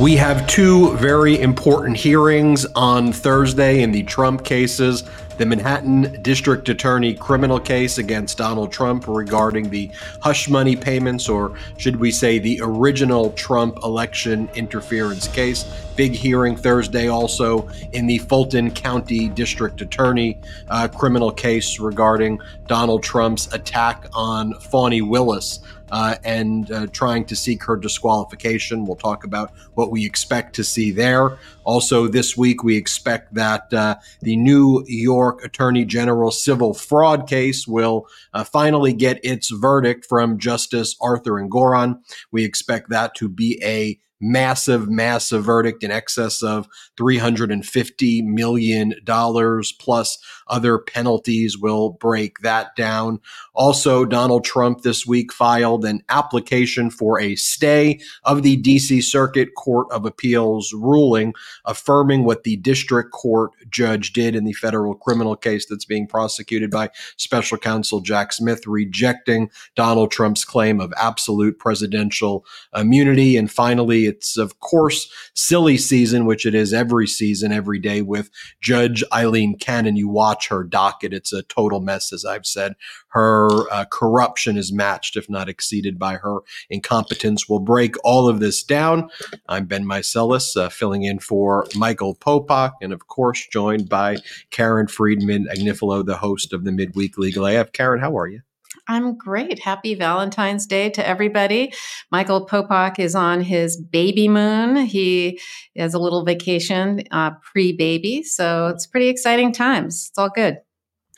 We have two very important hearings on Thursday in the Trump cases. The Manhattan District Attorney criminal case against Donald Trump regarding the hush money payments, or should we say the original Trump election interference case. Big hearing Thursday also in the Fulton County District Attorney uh, criminal case regarding Donald Trump's attack on Fani Willis uh, and uh, trying to seek her disqualification. We'll talk about what we expect to see there. Also, this week, we expect that uh, the New York Attorney General civil fraud case will uh, finally get its verdict from Justice Arthur Engoron. We expect that to be a massive, massive verdict in excess of $350 million plus other penalties will break that down. Also, Donald Trump this week filed an application for a stay of the DC Circuit Court of Appeals ruling affirming what the district court judge did in the federal criminal case that's being prosecuted by special counsel Jack Smith, rejecting Donald Trump's claim of absolute presidential immunity. And finally, it's of course silly season, which it is every season, every day with Judge Eileen Cannon. You watch her docket. It's a total mess, as I've said. Her uh, corruption is matched, if not exceeded, by her incompetence. We'll break all of this down. I'm Ben Meiselas, uh, filling in for Michael Popok, and of course, joined by Karen Friedman Agnifilo, the host of the Midweek Legal AF. Karen, how are you? I'm great. Happy Valentine's Day to everybody. Michael Popok is on his baby moon. He has a little vacation uh, pre baby. So it's pretty exciting times. It's all good.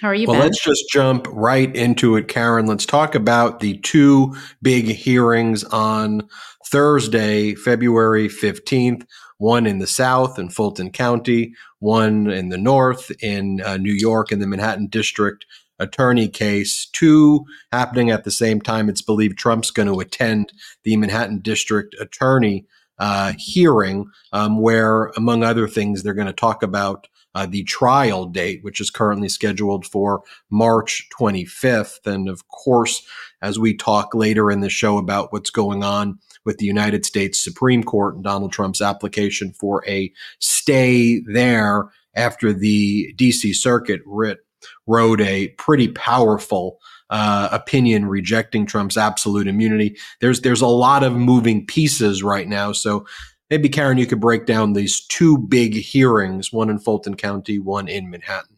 How are you? Well, ben? let's just jump right into it, Karen. Let's talk about the two big hearings on Thursday, February 15th. One in the South in Fulton County, one in the North in uh, New York in the Manhattan District attorney case, two happening at the same time. It's believed Trump's going to attend the Manhattan District Attorney uh, hearing, um, where, among other things, they're going to talk about uh, the trial date, which is currently scheduled for March 25th. And of course, as we talk later in the show about what's going on with the United States Supreme Court and Donald Trump's application for a stay there after the DC Circuit writ wrote a pretty powerful uh, opinion rejecting Trump's absolute immunity. There's there's a lot of moving pieces right now, so maybe Karen, you could break down these two big hearings, one in Fulton County, one in Manhattan.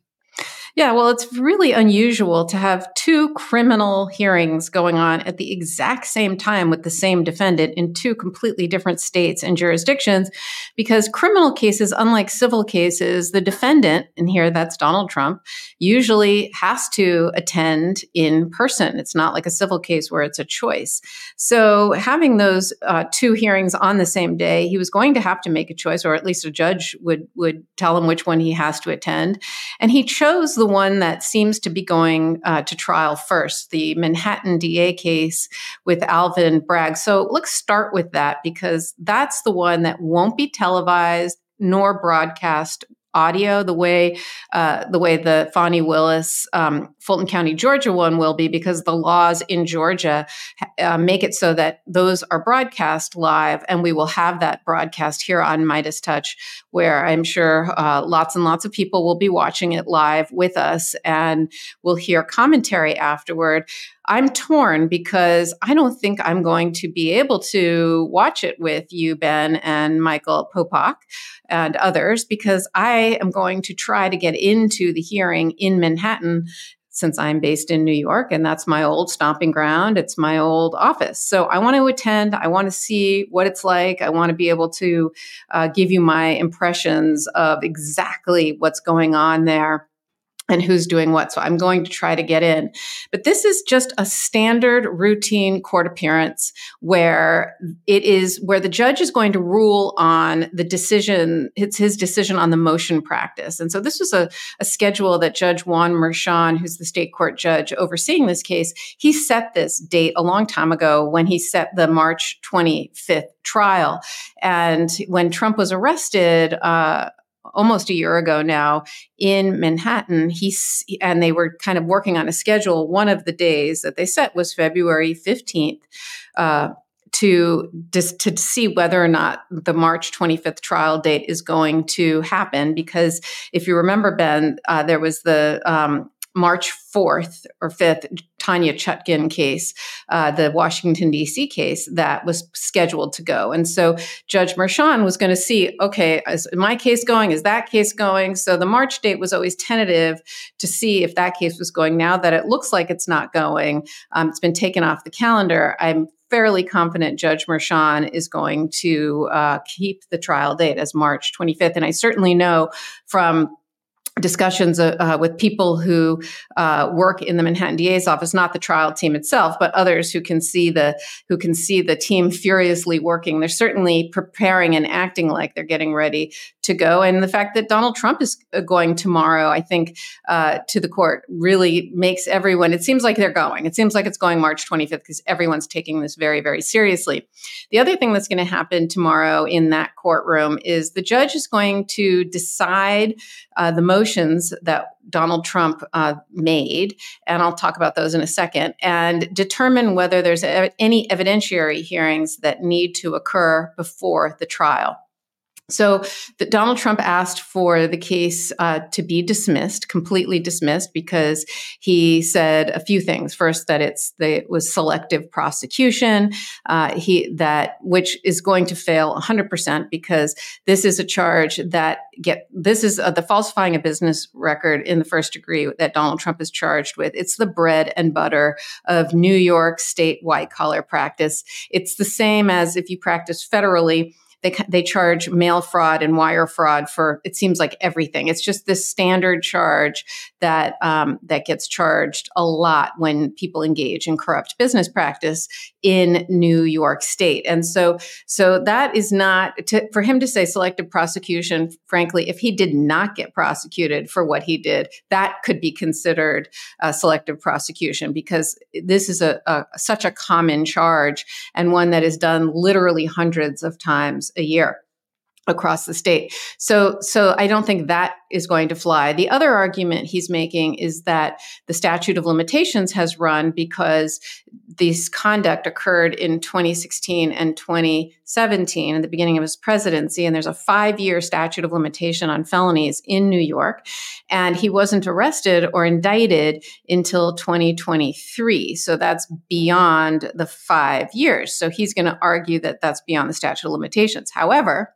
Yeah, well, it's really unusual to have two criminal hearings going on at the exact same time with the same defendant in two completely different states and jurisdictions because criminal cases, unlike civil cases, the defendant, and here that's Donald Trump, usually has to attend in person. It's not like a civil case where it's a choice. So having those uh, two hearings on the same day, he was going to have to make a choice, or at least a judge would would tell him which one he has to attend, and he chose the the one that seems to be going uh, to trial first, the Manhattan DA case with Alvin Bragg. So let's start with that because that's the one that won't be televised nor broadcast audio the way uh, the way the Fani Willis um, Fulton County, Georgia one will be because the laws in Georgia uh, make it so that those are broadcast live, and we will have that broadcast here on MeidasTouch, where I'm sure uh, lots and lots of people will be watching it live with us, and we'll hear commentary afterward. I'm torn because I don't think I'm going to be able to watch it with you, Ben, and Michael Popok and others because I am going to try to get into the hearing in Manhattan since I'm based in New York and that's my old stomping ground. It's my old office. So I want to attend. I want to see what it's like. I want to be able to uh, give you my impressions of exactly what's going on there and who's doing what. So I'm going to try to get in. But this is just a standard routine court appearance where it is where the judge is going to rule on the decision, it's his decision on the motion practice. And so this was a, a schedule that Judge Juan Merchan, who's the state court judge overseeing this case, he set this date a long time ago when he set the March 25th trial. And when Trump was arrested, uh, almost a year ago now in Manhattan. He's and they were kind of working on a schedule. One of the days that they set was February 15th. Uh, to just to see whether or not the March 25th trial date is going to happen. Because if you remember, Ben, uh, there was the um, March 4th or 5th Tanya Chutkan case, uh, the Washington, D.C. case that was scheduled to go. And so Judge Merchan was going to see okay, is my case going? Is that case going? So the March date was always tentative to see if that case was going. Now that it looks like it's not going, um, it's been taken off the calendar. I'm fairly confident Judge Merchan is going to uh, keep the trial date as March 25th. And I certainly know from discussions uh, uh, with people who uh, work in the Manhattan DA's office, not the trial team itself, but others who can see the who can see the team furiously working. They're certainly preparing and acting like they're getting ready to go. And the fact that Donald Trump is uh, going tomorrow, I think, uh, to the court really makes everyone. It seems like they're going. It seems like it's going March 25th because everyone's taking this very, very seriously. The other thing that's going to happen tomorrow in that courtroom is the judge is going to decide uh, the motions that Donald Trump uh, made, and I'll talk about those in a second, and determine whether there's a, any evidentiary hearings that need to occur before the trial. So the, Donald Trump asked for the case uh, to be dismissed, completely dismissed, because he said a few things. First, that it's it was selective prosecution, uh, he that which is going to fail 100 percent because this is a charge that get this is uh, the falsifying a business record in the first degree that Donald Trump is charged with. It's the bread and butter of New York state white collar practice. It's the same as if you practice federally they they charge mail fraud and wire fraud for it seems like everything. It's just this standard charge that um, that gets charged a lot when people engage in corrupt business practice in New York State. And so so that is not to, for him to say selective prosecution. Frankly, if he did not get prosecuted for what he did, that could be considered selective prosecution because this is a, a such a common charge and one that is done literally hundreds of times a year across the state. So so I don't think that is going to fly. The other argument he's making is that the statute of limitations has run because this conduct occurred in 2016 and 2017 at the beginning of his presidency and there's a 5-year statute of limitation on felonies in New York and he wasn't arrested or indicted until 2023. So that's beyond the 5 years. So he's going to argue that that's beyond the statute of limitations. However,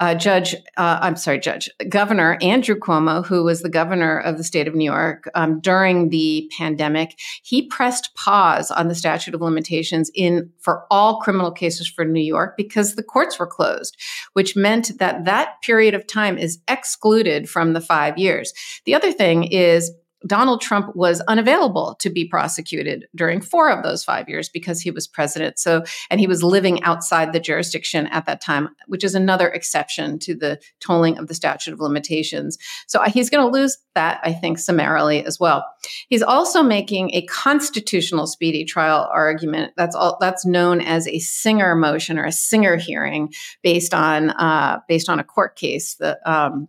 uh, Judge, uh, I'm sorry, Judge, Governor Andrew Cuomo, who was the governor of the state of New York um, during the pandemic, he pressed pause on the statute of limitations in for all criminal cases for New York because the courts were closed, which meant that that period of time is excluded from the five years. The other thing is Donald Trump was unavailable to be prosecuted during four of those five years because he was president. So, and he was living outside the jurisdiction at that time, which is another exception to the tolling of the statute of limitations. So he's going to lose that, I think, summarily as well. He's also making a constitutional speedy trial argument. That's all. That's known as a Singer motion or a Singer hearing, based on uh, based on a court case. The um,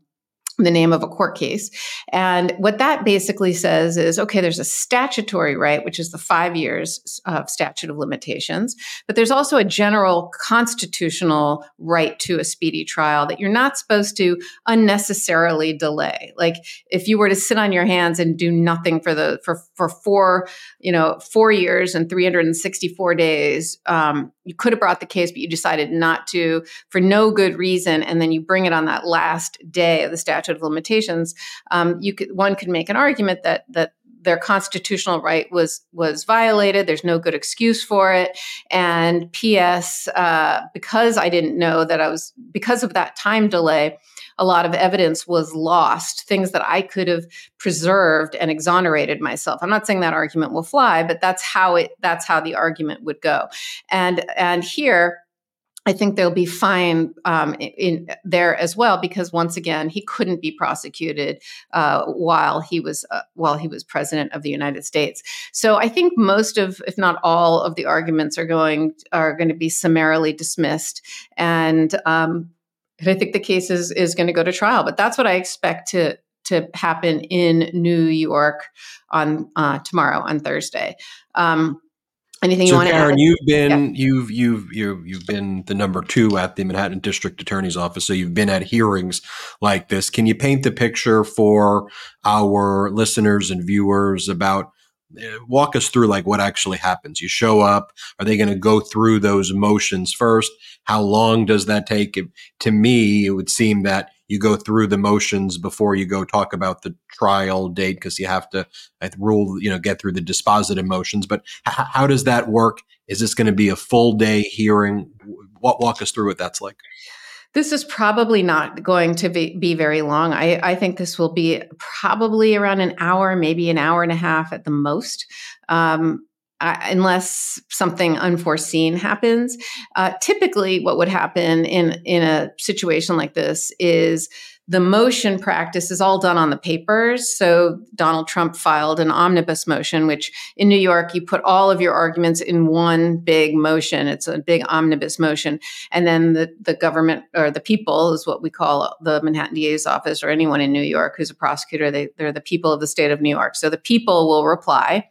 the name of a court case. And what that basically says is okay, there's a statutory right, which is the five years of statute of limitations, but there's also a general constitutional right to a speedy trial that you're not supposed to unnecessarily delay. Like if you were to sit on your hands and do nothing for the for for four, you know, four years and 364 days, um, you could have brought the case, but you decided not to for no good reason, and then you bring it on that last day of the statute of limitations. Um, you could one could make an argument that that their constitutional right was was violated. There's no good excuse for it. And P.S. Uh, because I didn't know that I was because of that time delay, a lot of evidence was lost. Things that I could have preserved and exonerated myself. I'm not saying that argument will fly, but that's how it. That's how the argument would go. And and here I think they'll be fine um, in, there as well because once again he couldn't be prosecuted uh, while he was uh, while he was president of the United States. So I think most of, if not all, of the arguments are going are going to be summarily dismissed, and um, I think the case is is going to go to trial. But that's what I expect to to happen in New York on uh, tomorrow on Thursday. Um, Anything so you want Karen, to add? you've been yeah. you've you've you've you've been the number two at the Manhattan District Attorney's Office, so you've been at hearings like this. Can you paint the picture for our listeners and viewers about? Uh, walk us through like what actually happens. You show up. Are they going to go through those motions first? How long does that take? To me, it would seem that you go through the motions before you go talk about the trial date because you have to rule, you know, get through the dispositive motions. But h- how does that work? Is this going to be a full day hearing? What walk us through what that's like? This is probably not going to be, be very long. I, I, think this will be probably around an hour, maybe an hour and a half at the most. Um, unless something unforeseen happens. Uh, typically, what would happen in in a situation like this is the motion practice is all done on the papers. So Donald Trump filed an omnibus motion, which in New York, you put all of your arguments in one big motion. It's a big omnibus motion. And then the, the government or the people is what we call the Manhattan DA's office or anyone in New York who's a prosecutor. They, they're the people of the state of New York. So the people will reply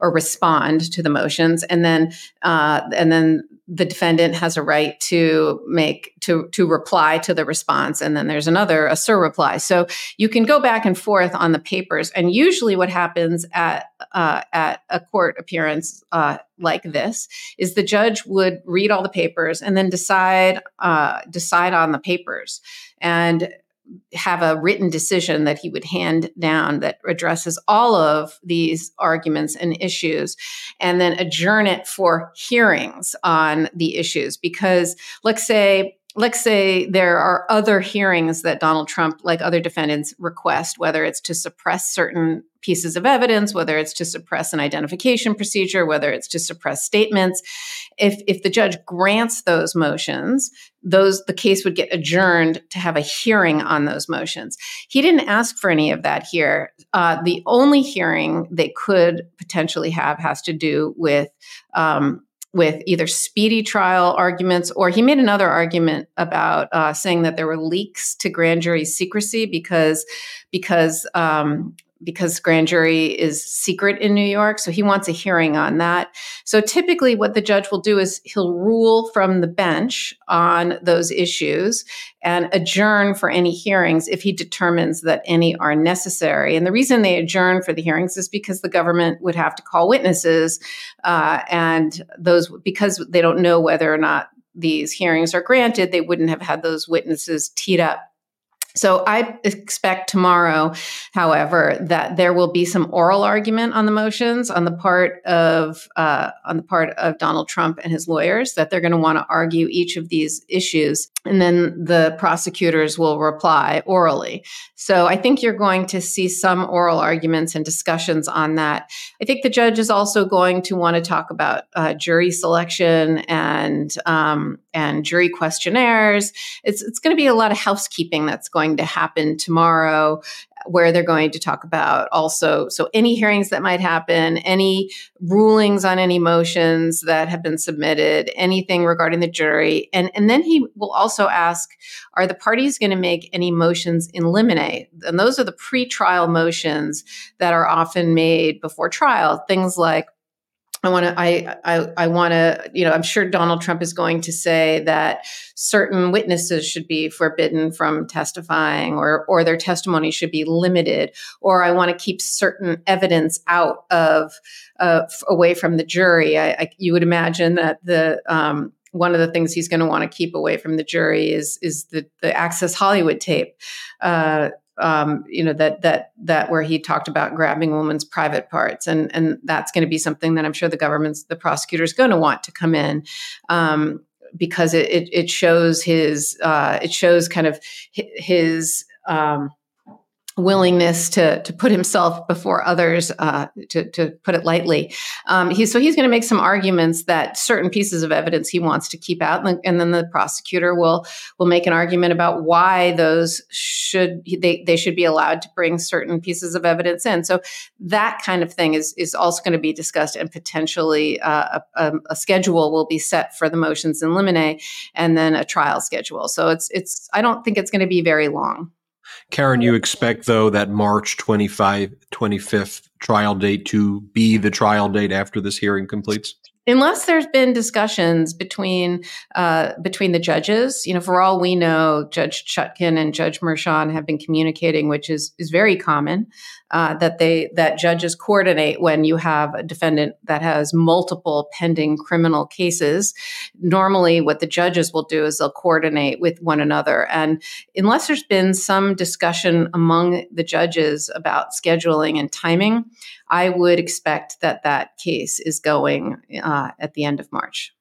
or respond to the motions, and then uh, and then the defendant has a right to make to to reply to the response, and then there's another a surreply. So you can go back and forth on the papers, and usually what happens at uh, at a court appearance uh, like this is the judge would read all the papers and then decide uh, decide on the papers. And have a written decision that he would hand down that addresses all of these arguments and issues and then adjourn it for hearings on the issues. Because let's say let's say there are other hearings that Donald Trump, like other defendants, request, whether it's to suppress certain pieces of evidence, whether it's to suppress an identification procedure, whether it's to suppress statements. If, if the judge grants those motions, those the case would get adjourned to have a hearing on those motions. He didn't ask for any of that here. Uh, the only hearing they could potentially have has to do with um, with either speedy trial arguments or he made another argument about uh, saying that there were leaks to grand jury secrecy because because um, because grand jury is secret in New York. So he wants a hearing on that. So typically, what the judge will do is he'll rule from the bench on those issues and adjourn for any hearings if he determines that any are necessary. And the reason they adjourn for the hearings is because the government would have to call witnesses, uh, and those because they don't know whether or not these hearings are granted, they wouldn't have had those witnesses teed up so I expect tomorrow, however, that there will be some oral argument on the motions on the part of uh, on the part of Donald Trump and his lawyers that they're going to want to argue each of these issues, and then the prosecutors will reply orally. So I think you're going to see some oral arguments and discussions on that. I think the judge is also going to want to talk about uh, jury selection and um, and jury questionnaires. It's it's going to be a lot of housekeeping that's going going to happen tomorrow where they're going to talk about also so any hearings that might happen any rulings on any motions that have been submitted anything regarding the jury. And and then he will also ask are the parties going to make any motions in limine? And those are the pre-trial motions that are often made before trial. Things like I want to. I. I, I want to. You know. I'm sure Donald Trump is going to say that certain witnesses should be forbidden from testifying, or or their testimony should be limited, or I want to keep certain evidence out of uh, away from the jury. I, I, you would imagine that the um, one of the things he's going to want to keep away from the jury is is the the Access Hollywood tape. Uh, um, you know that that that where he talked about grabbing a woman's private parts, and and that's going to be something that I'm sure the government's the prosecutor is going to want to come in. Um, because it, it, it shows his uh, it shows kind of his um, willingness to to put himself before others uh, to to put it lightly. Um, he, so he's going to make some arguments that certain pieces of evidence he wants to keep out and, and, then the prosecutor will will make an argument about why those should they, they should be allowed to bring certain pieces of evidence in. So that kind of thing is is also going to be discussed and potentially uh, a, a, schedule will be set for the motions in limine and then a trial schedule. So it's it's i don't think it's going to be very long Karen, you expect though that March 25, 25th trial date to be the trial date after this hearing completes? unless there's been discussions between uh, between the judges, you know, for all we know, Judge Chutkan and Judge Merchan have been communicating, which is is very common. Uh, that they that judges coordinate when you have a defendant that has multiple pending criminal cases. Normally, what the judges will do is they'll coordinate with one another, and unless there's been some discussion among the judges about scheduling and timing, I would expect that that case is going uh, at the end of March.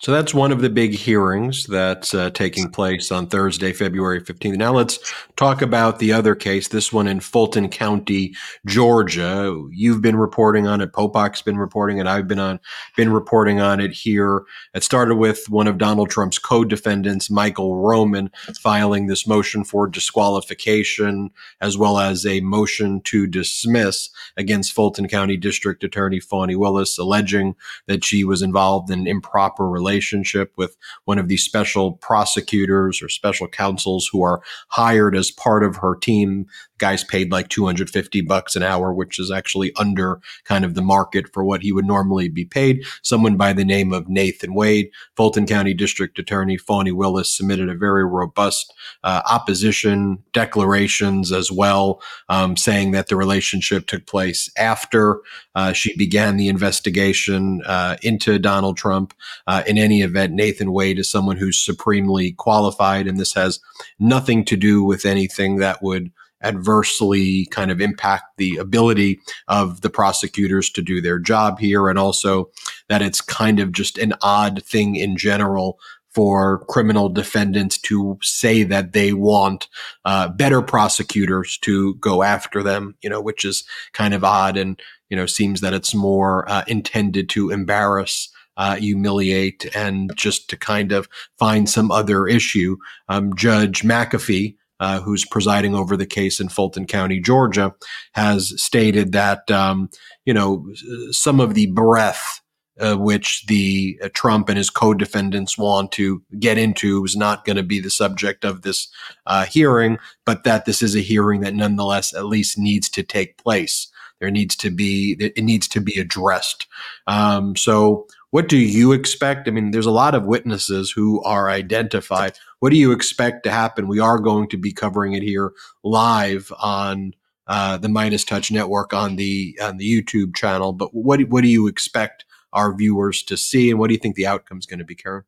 So that's one of the big hearings that's uh, taking place on Thursday, February 15th. Now let's talk about the other case, this one in Fulton County, Georgia. You've been reporting on it, Popok's been reporting it, I've been on been reporting on it here. It started with one of Donald Trump's co-defendants, Michael Roman, filing this motion for disqualification as well as a motion to dismiss against Fulton County District Attorney Fani Willis alleging that she was involved in improper relationship with one of these special prosecutors or special counsels who are hired as part of her team. Guys paid like 250 bucks an hour, which is actually under kind of the market for what he would normally be paid. Someone by the name of Nathan Wade, Fulton County District Attorney Fani Willis submitted a very robust uh, opposition declarations as well, um, saying that the relationship took place after uh, she began the investigation uh, into Donald Trump. Uh, in any event, Nathan Wade is someone who's supremely qualified, and this has nothing to do with anything that would adversely kind of impact the ability of the prosecutors to do their job here, and also that it's kind of just an odd thing in general for criminal defendants to say that they want uh, better prosecutors to go after them, you know, which is kind of odd and, you know, seems that it's more uh, intended to embarrass. Uh, humiliate and just to kind of find some other issue. Um, Judge McAfee, uh, who's presiding over the case in Fulton County, Georgia, has stated that um, you know some of the breadth uh, which the uh, Trump and his co-defendants want to get into is not going to be the subject of this uh, hearing, but that this is a hearing that nonetheless at least needs to take place. There needs to be it needs to be addressed. Um, so, what do you expect? I mean, there's a lot of witnesses who are identified. What do you expect to happen? We are going to be covering it here live on uh, the Touch Network on the on the YouTube channel. But what what do you expect our viewers to see? And what do you think the outcome is going to be, Karen?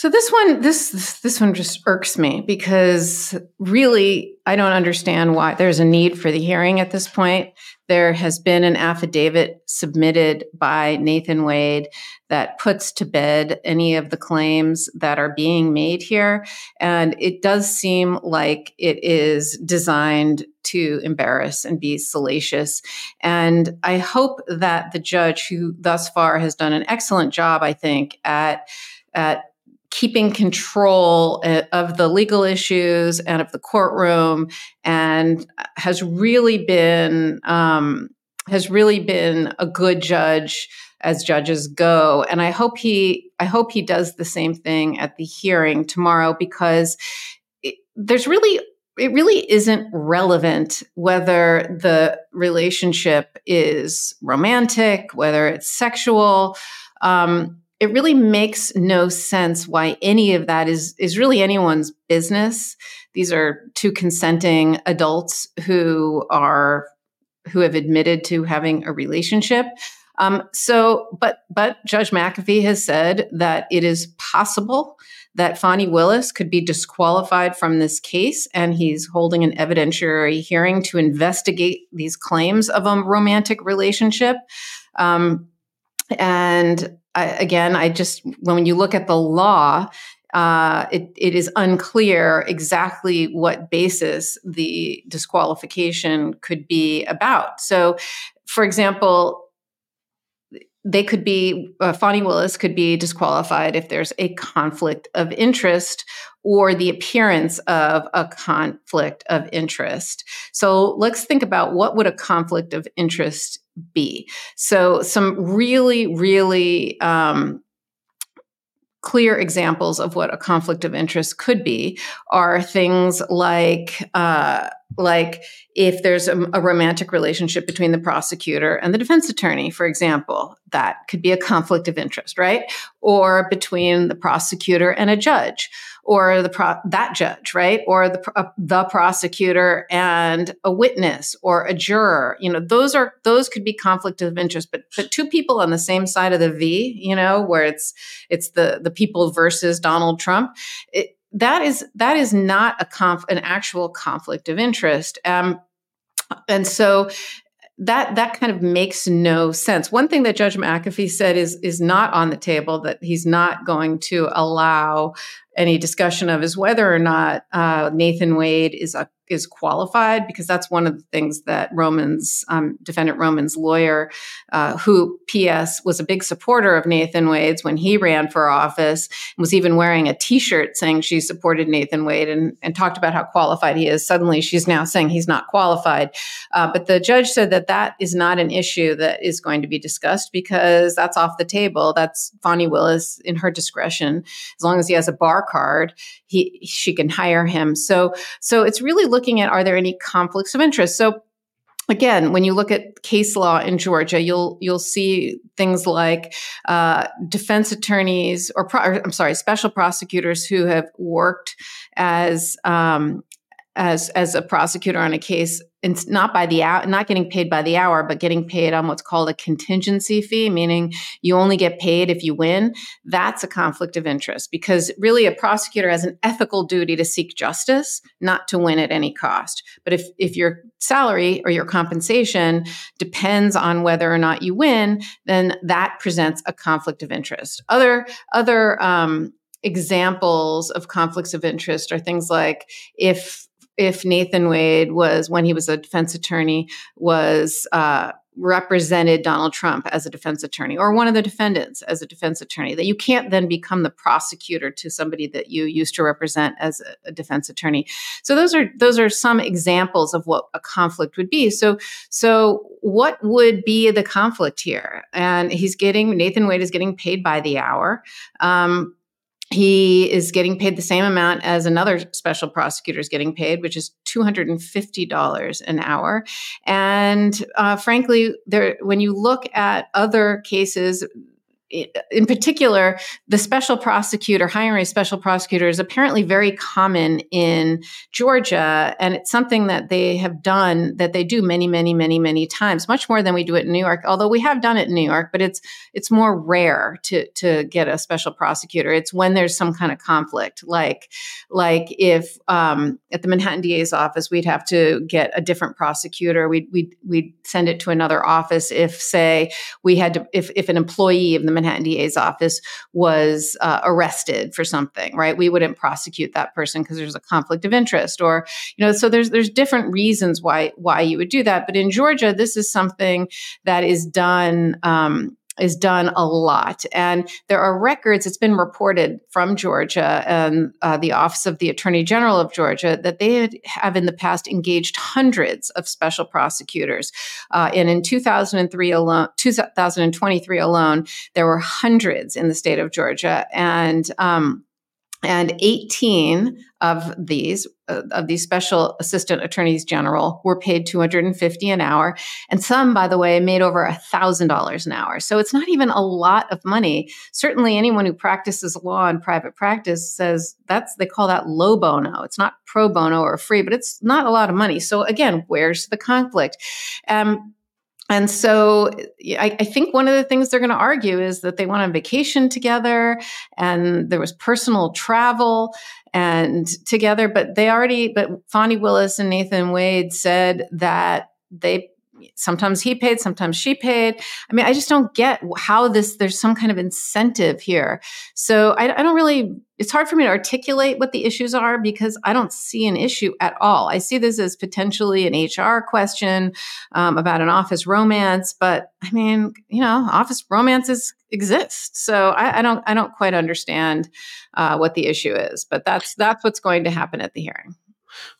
So this one, this this one just irks me because really, I don't understand why there's a need for the hearing at this point. There has been an affidavit submitted by Nathan Wade that puts to bed any of the claims that are being made here, and it does seem like it is designed to embarrass and be salacious. And I hope that the judge, who thus far has done an excellent job, I think at at keeping control uh, of the legal issues and of the courtroom and has really been um, has really been a good judge as judges go. And i hope he i hope he does the same thing at the hearing tomorrow because it, there's really it really isn't relevant whether the relationship is romantic whether it's sexual. Um, it really makes no sense why any of that is is really anyone's business. These are two consenting adults who are who have admitted to having a relationship. Um, so, but but Judge McAfee has said that it is possible that Fani Willis could be disqualified from this case, and he's holding an evidentiary hearing to investigate these claims of a romantic relationship. Um, and I, again, I just, when you look at the law, uh, it, it is unclear exactly what basis the disqualification could be about. So, for example, they could be uh, Fani Willis could be disqualified if there's a conflict of interest or the appearance of a conflict of interest. So let's think about what would a conflict of interest be. So some really, really um, clear examples of what a conflict of interest could be are things like uh, like if there's a, a, romantic relationship between the prosecutor and the defense attorney for example that could be a conflict of interest right or between the prosecutor and a judge or the pro- that judge, right? Or the uh, the prosecutor and a witness or a juror. You know, those are those could be conflict of interest. But but two people on the same side of the V, you know, where it's it's the the people versus Donald Trump. It, that is that is not a conf- an actual conflict of interest. Um, and so that that kind of makes no sense. One thing that Judge McAfee said is is not on the table that he's not going to allow any discussion of is whether or not uh, Nathan Wade is a is qualified because that's one of the things that Roman's um, defendant Roman's lawyer, uh, who P.S. was a big supporter of Nathan Wade's when he ran for office, was even wearing a T-shirt saying she supported Nathan Wade and, and talked about how qualified he is. Suddenly, she's now saying he's not qualified. Uh, but the judge said that that is not an issue that is going to be discussed because that's off the table. That's Fani Willis in her discretion, as long as he has a bar card, he she can hire him. So so it's really looking looking at are there any conflicts of interest? So again, when you look at case law in Georgia, you'll you'll see things like uh, defense attorneys or, pro- or, I'm sorry, special prosecutors who have worked as um, as as a prosecutor on a case and not by the hour not getting paid by the hour but getting paid on what's called a contingency fee meaning you only get paid if you win that's a conflict of interest because really a prosecutor has an ethical duty to seek justice not to win at any cost. But if if your salary or your compensation depends on whether or not you win then that presents a conflict of interest. Other other um, examples of conflicts of interest are things like if if Nathan Wade was, when he was a defense attorney, was uh, represented Donald Trump as a defense attorney or one of the defendants as a defense attorney, that you can't then become the prosecutor to somebody that you used to represent as a, a defense attorney. So those are those are some examples of what a conflict would be. So so what would be the conflict here? And he's getting Nathan Wade is getting paid by the hour. Um, he is getting paid the same amount as another special prosecutor is getting paid, which is $250 an hour. And uh, frankly, there, when you look at other cases, in particular, the special prosecutor, hiring a special prosecutor is apparently very common in Georgia. And it's something that they have done that they do many, many, many, many times, much more than we do it in New York, although we have done it in New York, but it's it's more rare to to get a special prosecutor. It's when there's some kind of conflict, like like if um, at the Manhattan DA's office, we'd have to get a different prosecutor. We'd we'd we'd send it to another office if, say, we had to if if an employee of the Manhattan DA's office was uh, arrested for something, right? We wouldn't prosecute that person because there's a conflict of interest, or you know, so there's there's different reasons why why you would do that. But in Georgia, this is something that is done. Um, is done a lot. And there are records, it's been reported from Georgia and uh, the Office of the Attorney General of Georgia that they have in the past engaged hundreds of special prosecutors. Uh, and in 2003 alone, 2023 alone, there were hundreds in the state of Georgia. And um, and 18 of these uh, of these special assistant attorneys general were paid 250 an hour. And some by the way made over a thousand dollars an hour. So it's not even a lot of money. Certainly anyone who practices law in private practice says that's they call that low bono. It's not pro bono or free but it's not a lot of money. So again where's the conflict? Um, and so I, I, think one of the things they're going to argue is that they went on vacation together and there was personal travel and together, but they already, but Fani Willis and Nathan Wade said that they sometimes he paid, sometimes she paid. I mean, I just don't get how this, there's some kind of incentive here. So I, I, don't really, it's hard for me to articulate what the issues are because I don't see an issue at all. I see this as potentially an HR question um, about an office romance, but I mean, you know, office romances exist. So I, I don't, I don't quite understand uh, what the issue is, but that's, that's what's going to happen at the hearing.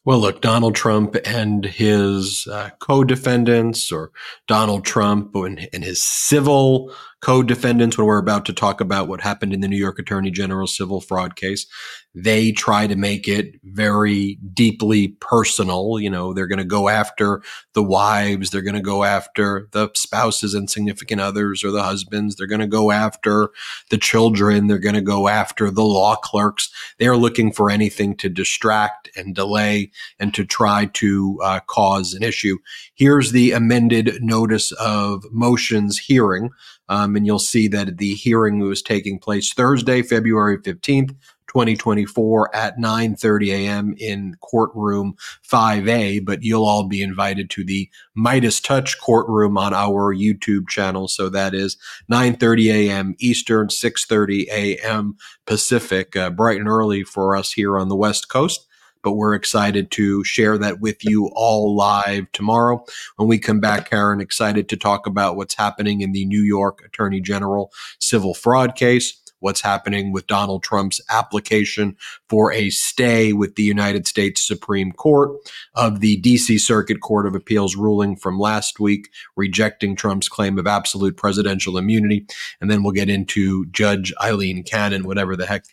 Well, look, Donald Trump and his uh, co defendants, or Donald Trump and, and, his civil co defendants when we're about to talk about what happened in the New York Attorney General civil fraud case. They try to make it very deeply personal. You know, they're going to go after the wives, they're going to go after the spouses and significant others or the husbands, they're going to go after the children, they're going to go after the law clerks. They're looking for anything to distract and delay and to try to uh, cause an issue. Here's the amended notice of motions hearing. Um, and you'll see that the hearing was taking place Thursday, February 15th, 2024 at 9:30 a.m. in courtroom 5A, but you'll all be invited to the MeidasTouch courtroom on our YouTube channel. So that is 9:30 a.m. Eastern, 6:30 a.m. Pacific, uh, bright and early for us here on the West Coast. But we're excited to share that with you all live tomorrow. When we come back, Karen, excited to talk about what's happening in the New York Attorney General civil fraud case what's happening with Donald Trump's application for a stay with the United States Supreme Court of the DC Circuit Court of Appeals ruling from last week rejecting Trump's claim of absolute presidential immunity. And then we'll get into Judge Eileen Cannon, whatever the heck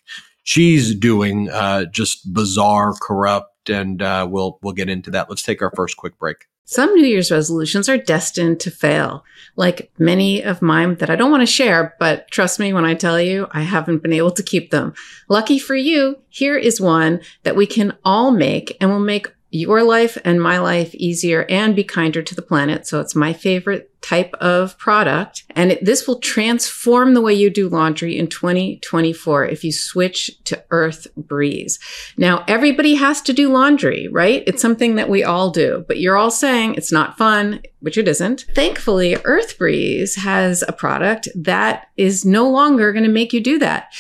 she's doing, uh, just bizarre, corrupt, and uh, we'll we'll get into that. Let's take our first quick break. Some New Year's resolutions are destined to fail, like many of mine that I don't want to share, but trust me when I tell you, I haven't been able to keep them. Lucky for you, here is one that we can all make and will make your life and my life easier and be kinder to the planet. So it's my favorite type of product. And it, this will transform the way you do laundry in 2024 if you switch to Earth Breeze. Now, everybody has to do laundry, right? It's something that we all do, but you're all saying it's not fun, which it isn't. Thankfully, Earth Breeze has a product that is no longer going to make you do that.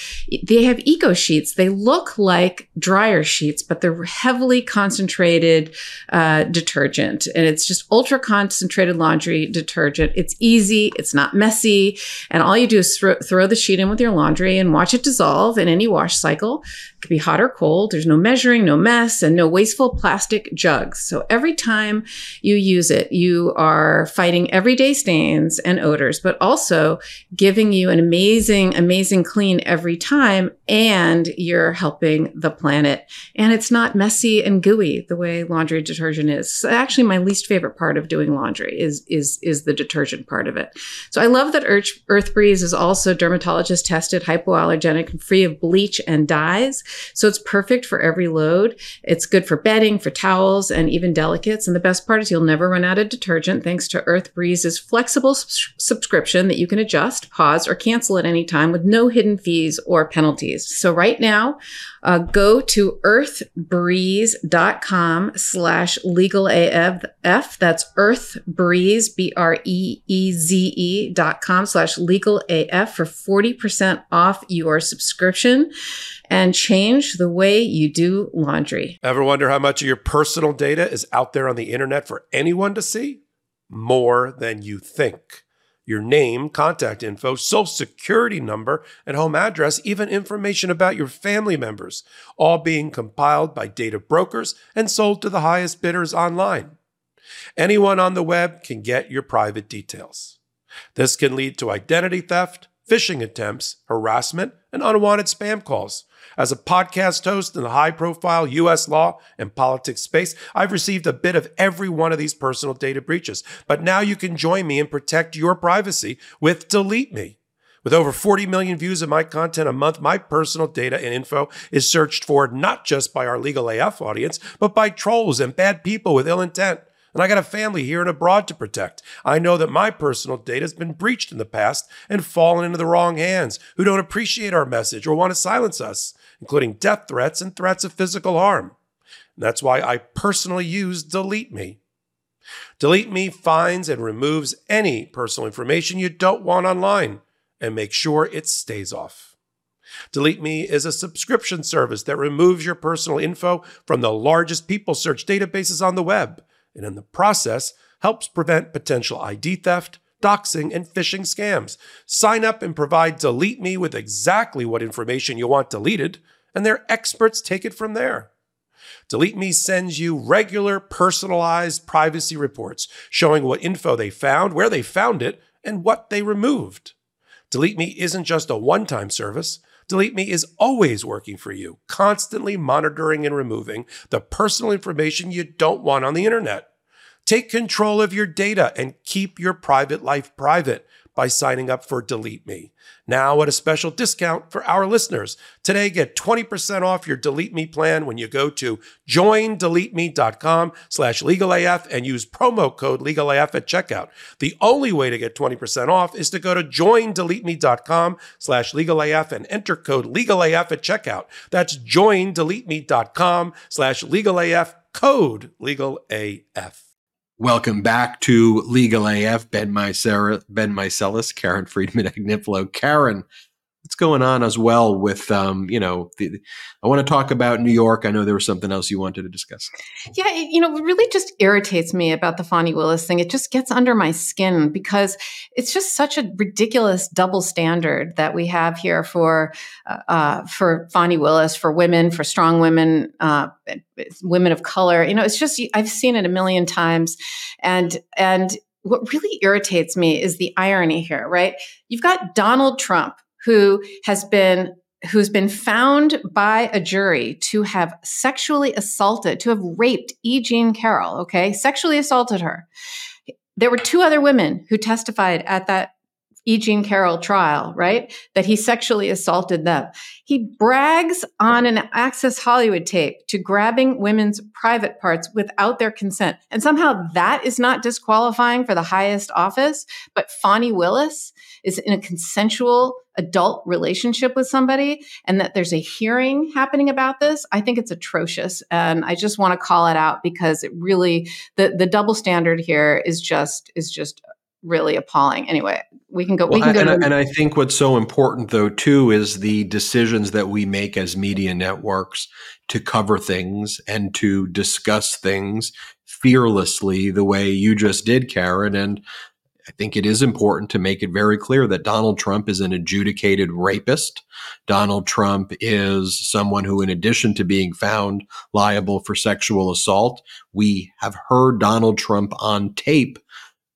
They have eco sheets. They look like dryer sheets, but they're heavily concentrated uh, detergent. And it's just ultra concentrated laundry detergent detergent. It's easy, it's not messy, and all you do is throw, throw the sheet in with your laundry and watch it dissolve in any wash cycle. It could be hot or cold. There's no measuring, no mess, and no wasteful plastic jugs. So every time you use it, you are fighting everyday stains and odors, but also giving you an amazing, amazing clean every time, and you're helping the planet. And it's not messy and gooey the way laundry detergent is. Actually, my least favorite part of doing laundry is is is the detergent part of it. So I love that Earth, Earth Breeze is also dermatologist tested, hypoallergenic, and free of bleach and dyes. So it's perfect for every load. It's good for bedding, for towels, and even delicates. And the best part is you'll never run out of detergent thanks to Earth Breeze's flexible subscription that you can adjust, pause, or cancel at any time with no hidden fees or penalties. So right now, uh, go to earthbreeze.com slash legal AF. That's earthbreeze, B-R-E-E-Z-E dot com slash legal AF for 40% off your subscription and change the way you do laundry. Ever wonder how much of your personal data is out there on the internet for anyone to see? More than you think your name, contact info, social security number, and home address, even information about your family members, all being compiled by data brokers and sold to the highest bidders online. Anyone on the web can get your private details. This can lead to identity theft, phishing attempts, harassment, and unwanted spam calls. As a podcast host in the high profile US law and politics space, I've received a bit of every one of these personal data breaches. But now you can join me and protect your privacy with Delete Me. With over 40 million views of my content a month, my personal data and info is searched for not just by our Legal AF audience, but by trolls and bad people with ill intent. And I got a family here and abroad to protect. I know that my personal data has been breached in the past and fallen into the wrong hands who don't appreciate our message or want to silence us including death threats and threats of physical harm. And that's why I personally use Delete Me. Delete Me finds and removes any personal information you don't want online and make sure it stays off. Delete Me is a subscription service that removes your personal info from the largest people search databases on the web, and in the process, helps prevent potential ID theft, doxing, and phishing scams. Sign up and provide Delete Me with exactly what information you want deleted, and their experts take it from there. Delete Me sends you regular personalized privacy reports showing what info they found, where they found it, and what they removed. Delete Me isn't just a one time service. Delete Me is always working for you, constantly monitoring and removing the personal information you don't want on the internet. Take control of your data and keep your private life private by signing up for Delete Me. Now at a special discount for our listeners. Today, get 20% off your Delete Me plan when you go to joindeleteme.com slash legalaf and use promo code legalaf at checkout. The only way to get 20% off is to go to joindeleteme.com slash legalaf and enter code legalaf at checkout. That's joindeleteme.com slash legalaf, code legalaf. Welcome back to Legal AF. Ben Mycera, Ben Meiselas, Karen Friedman Agnifilo. Karen, what's going on as well with um, you know, the, I want to talk about New York. I know there was something else you wanted to discuss. Yeah, it, you know, really just irritates me about the Fani Willis thing. It just gets under my skin because it's just such a ridiculous double standard that we have here for uh, uh, for Fani Willis, for women, for strong women, uh, women of color. You know, it's just I've seen it a million times, and and what really irritates me is the irony here. Right? You've got Donald Trump who has been who's been found by a jury to have sexually assaulted, to have raped E. Jean Carroll, okay? Sexually assaulted her. There were two other women who testified at that E. Jean Carroll trial, right? That he sexually assaulted them. He brags on an Access Hollywood tape to grabbing women's private parts without their consent. And somehow that is not disqualifying for the highest office. But Fani Willis is in a consensual adult relationship with somebody and that there's a hearing happening about this, I think it's atrocious. And I just want to call it out because it really the the double standard here is just is just really appalling. Anyway, we can go. Well, we can go. And, to- and I think what's so important, though, too, is the decisions that we make as media networks to cover things and to discuss things fearlessly, the way you just did, Karen. And I think it is important to make it very clear that Donald Trump is an adjudicated rapist. Donald Trump is someone who, in addition to being found liable for sexual assault, we have heard Donald Trump on tape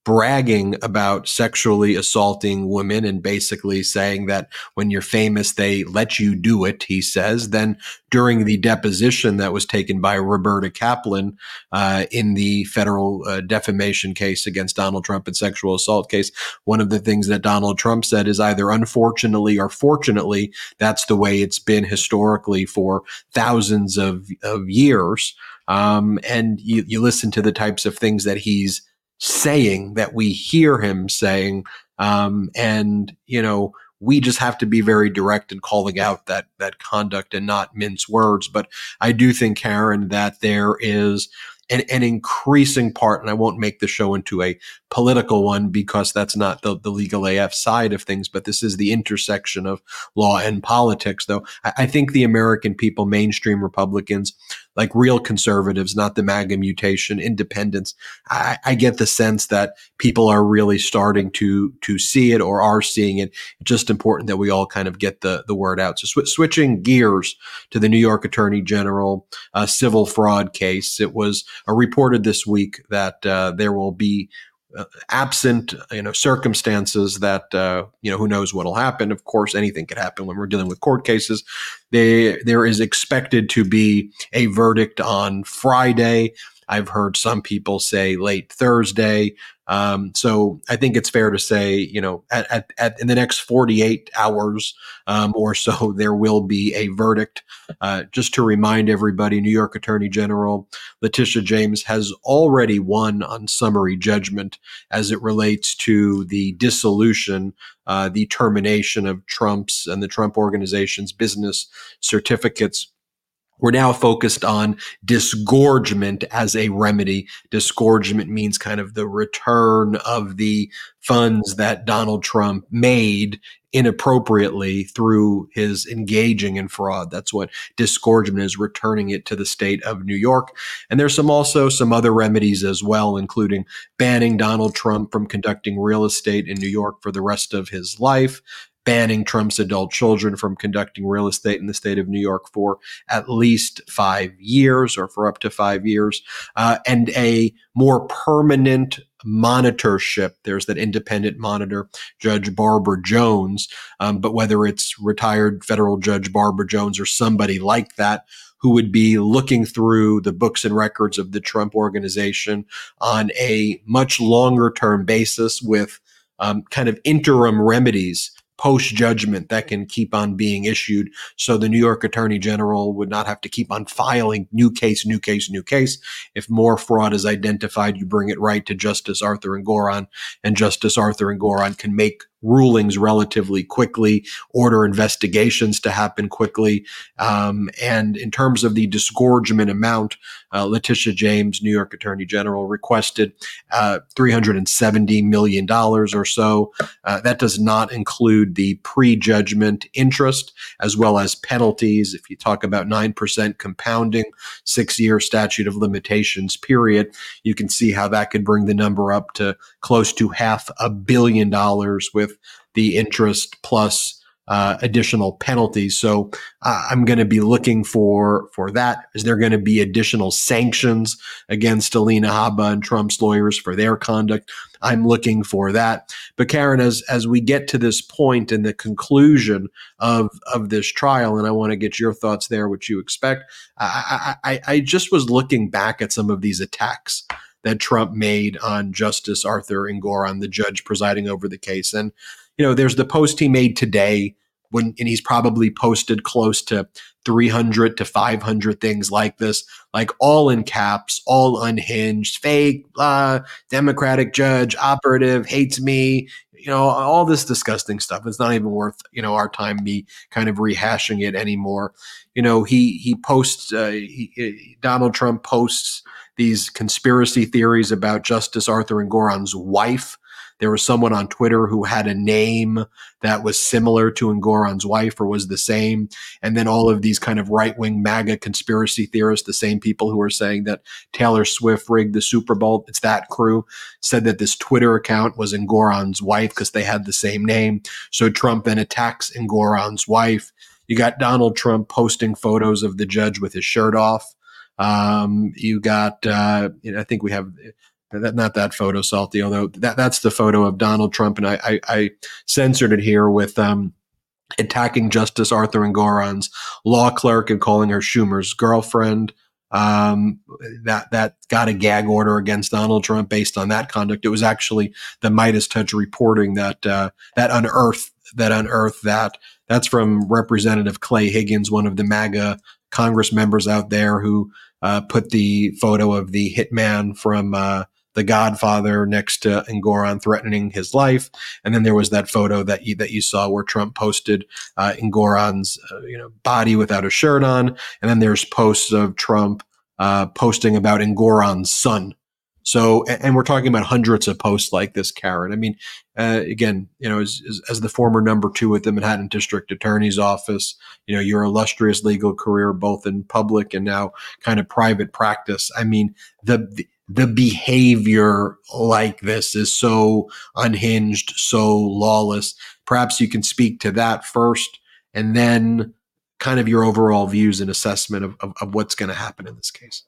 bragging about sexually assaulting women and basically saying that when you're famous, they let you do it, he says. Then during the deposition that was taken by Roberta Kaplan uh, in the federal uh, defamation case against Donald Trump and sexual assault case, one of the things that Donald Trump said is either unfortunately or fortunately, that's the way it's been historically for thousands of, of years. Um, and you, you listen to the types of things that he's saying that we hear him saying. Um, and, you know, we just have to be very direct in calling out that that conduct and not mince words. But I do think, Karen, that there is an, an increasing part, and I won't make the show into a political one because that's not the, the legal AF side of things, but this is the intersection of law and politics, though. I, I think the American people, mainstream Republicans, like real conservatives, not the MAGA mutation, independents. I, I, get the sense that people are really starting to to see it or are seeing it. It's just important that we all kind of get the the word out. So sw- switching gears to the New York Attorney General uh, civil fraud case, it was uh, reported this week that uh, there will be absent you know circumstances that uh, you know who knows what'll happen. Of course anything could happen when we're dealing with court cases. They, there is expected to be a verdict on friday i've heard some people say late thursday um, so I think it's fair to say, you know, at, at, at in the next 48 hours um, or so, there will be a verdict. Uh, just to remind everybody, New York Attorney General Letitia James has already won on summary judgment as it relates to the dissolution, uh, the termination of Trump's and the Trump organization's business certificates we're now focused on disgorgement as a remedy. Disgorgement means kind of the return of the funds that Donald Trump made inappropriately through his engaging in fraud. That's what disgorgement is, returning it to the state of New York. And there's some also some other remedies as well, including banning Donald Trump from conducting real estate in New York for the rest of his life, banning Trump's adult children from conducting real estate in the state of New York for at least five years or for up to five years, uh, and a more permanent monitorship. There's that independent monitor, Judge Barbara Jones. Um, but whether it's retired federal Judge Barbara Jones or somebody like that who would be looking through the books and records of the Trump organization on a much longer term basis with um, kind of interim remedies post judgment that can keep on being issued. So the New York Attorney General would not have to keep on filing new case, new case, new case. If more fraud is identified, you bring it right to Justice Arthur Engoron, and Justice Arthur Engoron can make rulings relatively quickly, order investigations to happen quickly. Um, and in terms of the disgorgement amount, uh, Letitia James, New York Attorney General, requested uh, $370 million or so. Uh, that does not include the prejudgment interest as well as penalties. If you talk about 9% compounding, six year statute of limitations period, you can see how that could bring the number up to close to half a billion dollars with the interest plus uh, additional penalties. So uh, I'm going to be looking for for that. Is there going to be additional sanctions against Alina Habba and Trump's lawyers for their conduct? I'm looking for that. But Karen, as as we get to this point in the conclusion of of this trial, and I want to get your thoughts there, what you expect. I, I, I just was looking back at some of these attacks that Trump made on Justice Arthur Engoron, the judge presiding over the case, and you know, there's the post he made today when, and he's probably posted close to 300 to 500 things like this, like all in caps, all unhinged, fake, uh, Democratic judge, operative, hates me, you know, all this disgusting stuff. It's not even worth, you know, our time me kind of rehashing it anymore. You know, he, he posts, uh, he, Donald Trump posts these conspiracy theories about Justice Arthur Engoron's wife there was someone on Twitter who had a name that was similar to Engoron's wife or was the same. And then all of these kind of right wing MAGA conspiracy theorists, the same people who are saying that Taylor Swift rigged the Super Bowl, it's that crew, said that this Twitter account was Engoron's wife because they had the same name. So Trump then attacks Engoron's wife. You got Donald Trump posting photos of the judge with his shirt off. Um, you got, uh, I think we have that, not that photo salty, although that, that's the photo of Donald Trump. And I, I, I censored it here with, um, attacking Justice Arthur Engoron's law clerk and calling her Schumer's girlfriend. Um, that that got a gag order against Donald Trump based on that conduct. It was actually the MeidasTouch reporting that uh, that unearthed that unearthed that. That's from Representative Clay Higgins, one of the MAGA Congress members out there, who uh, put the photo of the hitman from uh, the Godfather next to Engoron threatening his life, and then there was that photo that you that you saw where Trump posted uh, Engoron's uh, you know body without a shirt on, and then there's posts of Trump uh, posting about Engoron's son. So, and we're talking about hundreds of posts like this, Karen. I mean, uh, again, you know, as, as, as, the former number two at the Manhattan District Attorney's Office, you know, your illustrious legal career, both in public and now kind of private practice. I mean, the, the the behavior like this is so unhinged, so lawless. Perhaps you can speak to that first and then kind of your overall views and assessment of, of, of what's going to happen in this case.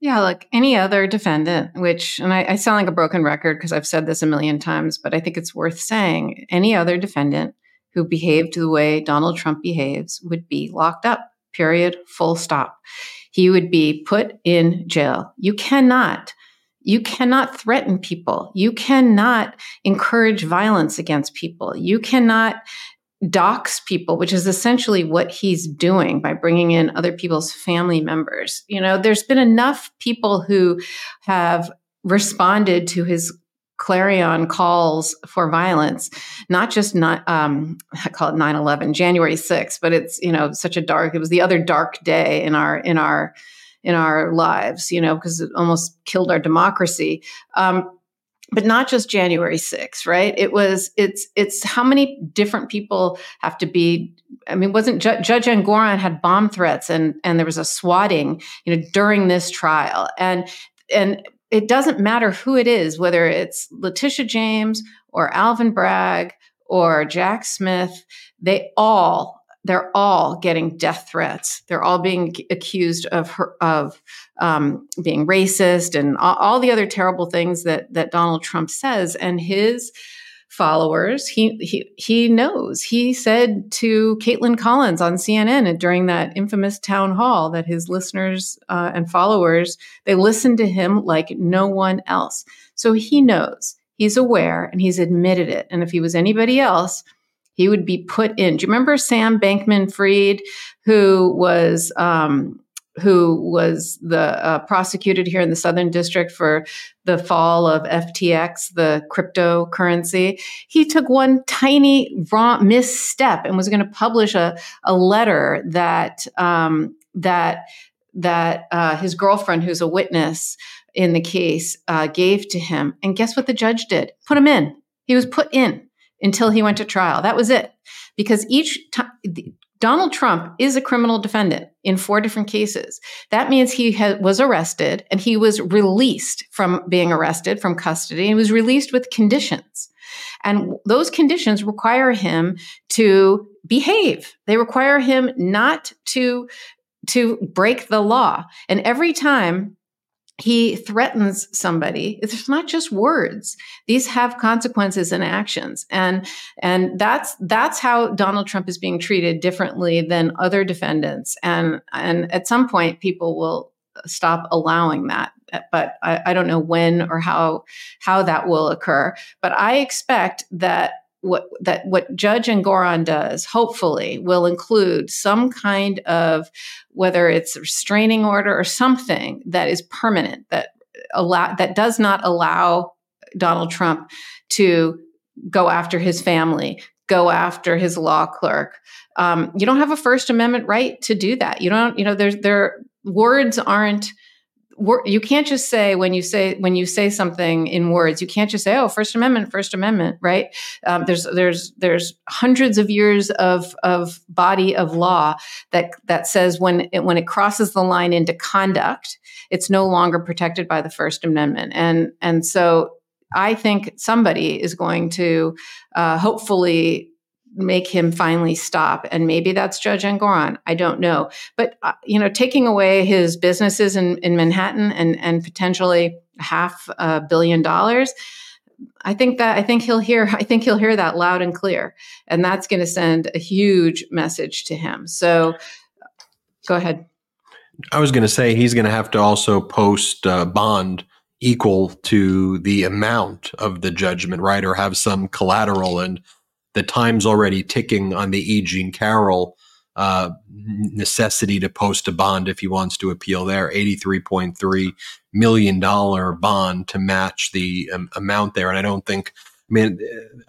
Yeah, like any other defendant, which, and I, I sound like a broken record because I've said this a million times, but I think it's worth saying any other defendant who behaved the way Donald Trump behaves would be locked up, period, full stop. He would be put in jail. You cannot you cannot threaten people. You cannot encourage violence against people. You cannot dox people, which is essentially what he's doing by bringing in other people's family members. You know, there's been enough people who have responded to his clarion calls for violence, not just not um, I call it 9/11, January 6th, but it's you know such a dark. It was the other dark day in our in our in our lives, you know, because it almost killed our democracy. Um, but not just January 6th, right? It was it's it's how many different people have to be. I mean, wasn't Ju- Judge Engoron had bomb threats and and there was a swatting, you know, during this trial, and and it doesn't matter who it is, whether it's Letitia James or Alvin Bragg or Jack Smith, they all they're all getting death threats. They're all being accused of her, of um, being racist and all, all, the other terrible things that that Donald Trump says. And his followers, he he he knows. He said to Kaitlan Collins on CNN during that infamous town hall that his listeners uh, and followers they listened to him like no one else. So he knows. He's aware and he's admitted it. And if he was anybody else he would be put in. Do you remember Sam Bankman Fried, who was um, who was the uh, prosecuted here in the Southern District for the fall of FTX, the cryptocurrency. He took one tiny wrong misstep and was going to publish a, a letter that um, that that uh, his girlfriend, who's a witness in the case, uh, gave to him. And guess what the judge did? Put him in. He was put in until he went to trial. That was it. Because each time, Donald Trump is a criminal defendant in four different cases. That means he ha- was arrested and he was released from being arrested from custody and was released with conditions. And those conditions require him to behave. They require him not to to break the law. And every time he threatens somebody. It's not just words. These have consequences and actions. And and that's that's how donald trump is being treated differently than other defendants. And and at some point people will stop allowing that. But I, I don't know when or how how that will occur. But i expect that what that what Judge Engoron does, hopefully, will include some kind of whether it's a restraining order or something that is permanent that allow that does not allow Donald Trump to go after his family, go after his law clerk. Um, you don't have a First Amendment right to do that. You don't. You know, there's there words aren't you can't just say when you say when you say something in words you can't just say oh first amendment first amendment right? Um, there's there's there's hundreds of years of of body of law that that says when it, when it crosses the line into conduct it's no longer protected by the first amendment. And and so i think somebody is going to uh, hopefully make him finally stop and maybe that's judge engoron i don't know. But uh, you know taking away his businesses in, in manhattan and and potentially half a billion dollars i think that i think he'll hear i think he'll hear that loud and clear and that's going to send a huge message to him. So go ahead. I was going to say he's going to have to also post uh, bond equal to the amount of the judgment right? Or have some collateral and the time's already ticking on the E. Carroll uh, necessity to post a bond if he wants to appeal there. $83.3 million bond to match the um, amount there. And I don't think, I mean,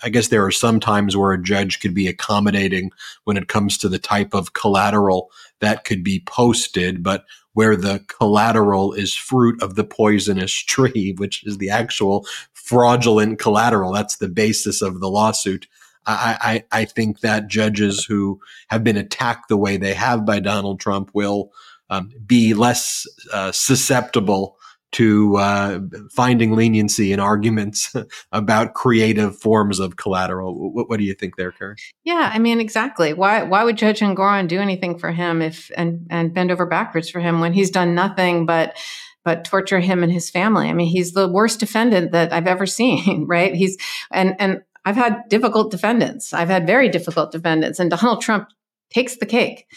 I guess there are some times where a judge could be accommodating when it comes to the type of collateral that could be posted, but where the collateral is fruit of the poisonous tree, which is the actual fraudulent collateral. That's the basis of the lawsuit. I, I, I think that judges who have been attacked the way they have by Donald Trump will um, be less uh, susceptible to uh, finding leniency in arguments about creative forms of collateral. What, what, do you think there, Karen? Yeah, I mean, exactly. Why why would Judge Engoron do anything for him if and and bend over backwards for him when he's done nothing but but torture him and his family? I mean, he's the worst defendant that I've ever seen. Right? He's and and I've had difficult defendants. I've had very difficult defendants, and Donald Trump takes the cake.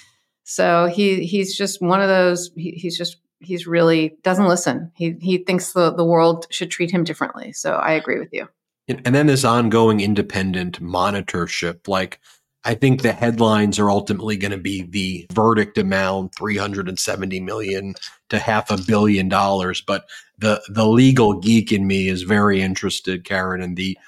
So he he's just one of those. He, he's just he's really doesn't listen. He he thinks the the world should treat him differently. So I agree with you. And then this ongoing independent monitorship, like I think the headlines are ultimately going to be the verdict amount, 370 million to half a billion dollars. But the, the legal geek in me is very interested, Karen, in the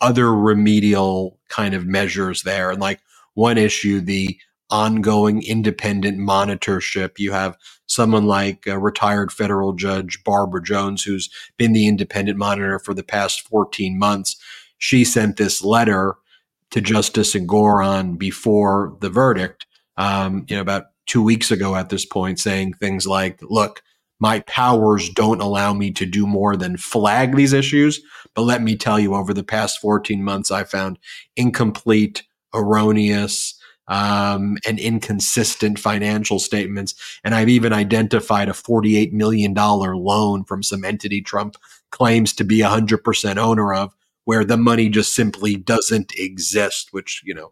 other remedial kind of measures there. And like one issue, the ongoing independent monitorship. You have someone like a retired federal judge Barbara Jones, who's been the independent monitor for the past 14 months. She sent this letter to Justice Engoron before the verdict, um, you know, about two weeks ago at this point, saying things like, look, my powers don't allow me to do more than flag these issues. But let me tell you, over the past 14 months, I found incomplete, erroneous, um, and inconsistent financial statements. And I've even identified a $48 million loan from some entity Trump claims to be 100% owner of where the money just simply doesn't exist, which, you know,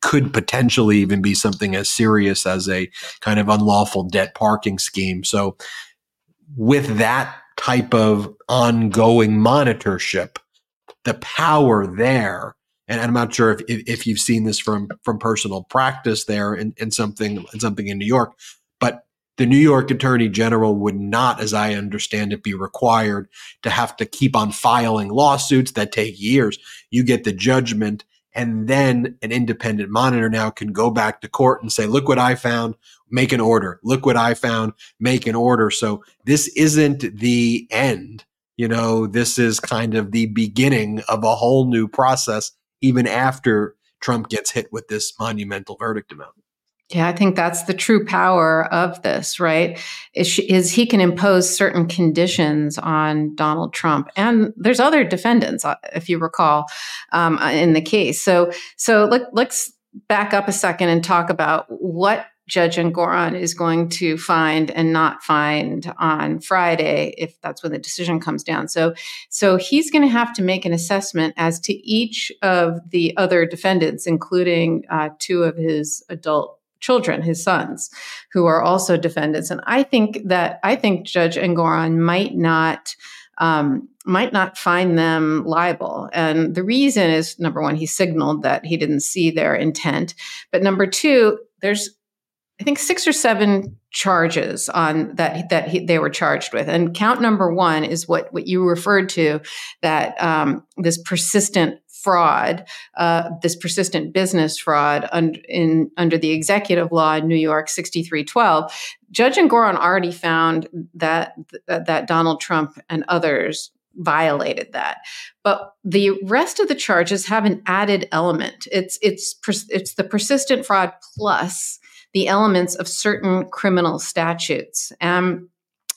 could potentially even be something as serious as a kind of unlawful debt parking scheme. So, with that type of ongoing monitorship, the power there, and I'm not sure if, if you've seen this from from personal practice there in something in something in New York, but the New York Attorney General would not, as I understand it, be required to have to keep on filing lawsuits that take years. You get the judgment, and then an independent monitor now can go back to court and say, Look what I found, make an order. Look what I found, make an order. So this isn't the end. You know, this is kind of the beginning of a whole new process, even after Trump gets hit with this monumental verdict amount. Yeah, I think that's the true power of this, right? Is, is, he can impose certain conditions on Donald Trump, and there's other defendants, uh, if you recall, um, uh, in the case. So, so let, let's back up a second and talk about what Judge Engoron is going to find and not find on Friday, if that's when the decision comes down. So, so he's going to have to make an assessment as to each of the other defendants, including uh, two of his adult children, his sons, who are also defendants. And I think that I think Judge Engoron might not um, might not find them liable. And the reason is number one, he signaled that he didn't see their intent. But number two, there's I think six or seven charges on that that he, they were charged with, and count number one is what what you referred to that um, this persistent fraud, uh, this persistent business fraud in, under the executive law in New York 6312, Judge Engoron already found that, that Donald Trump and others violated that. But the rest of the charges have an added element. It's it's it's the persistent fraud plus the elements of certain criminal statutes. Um,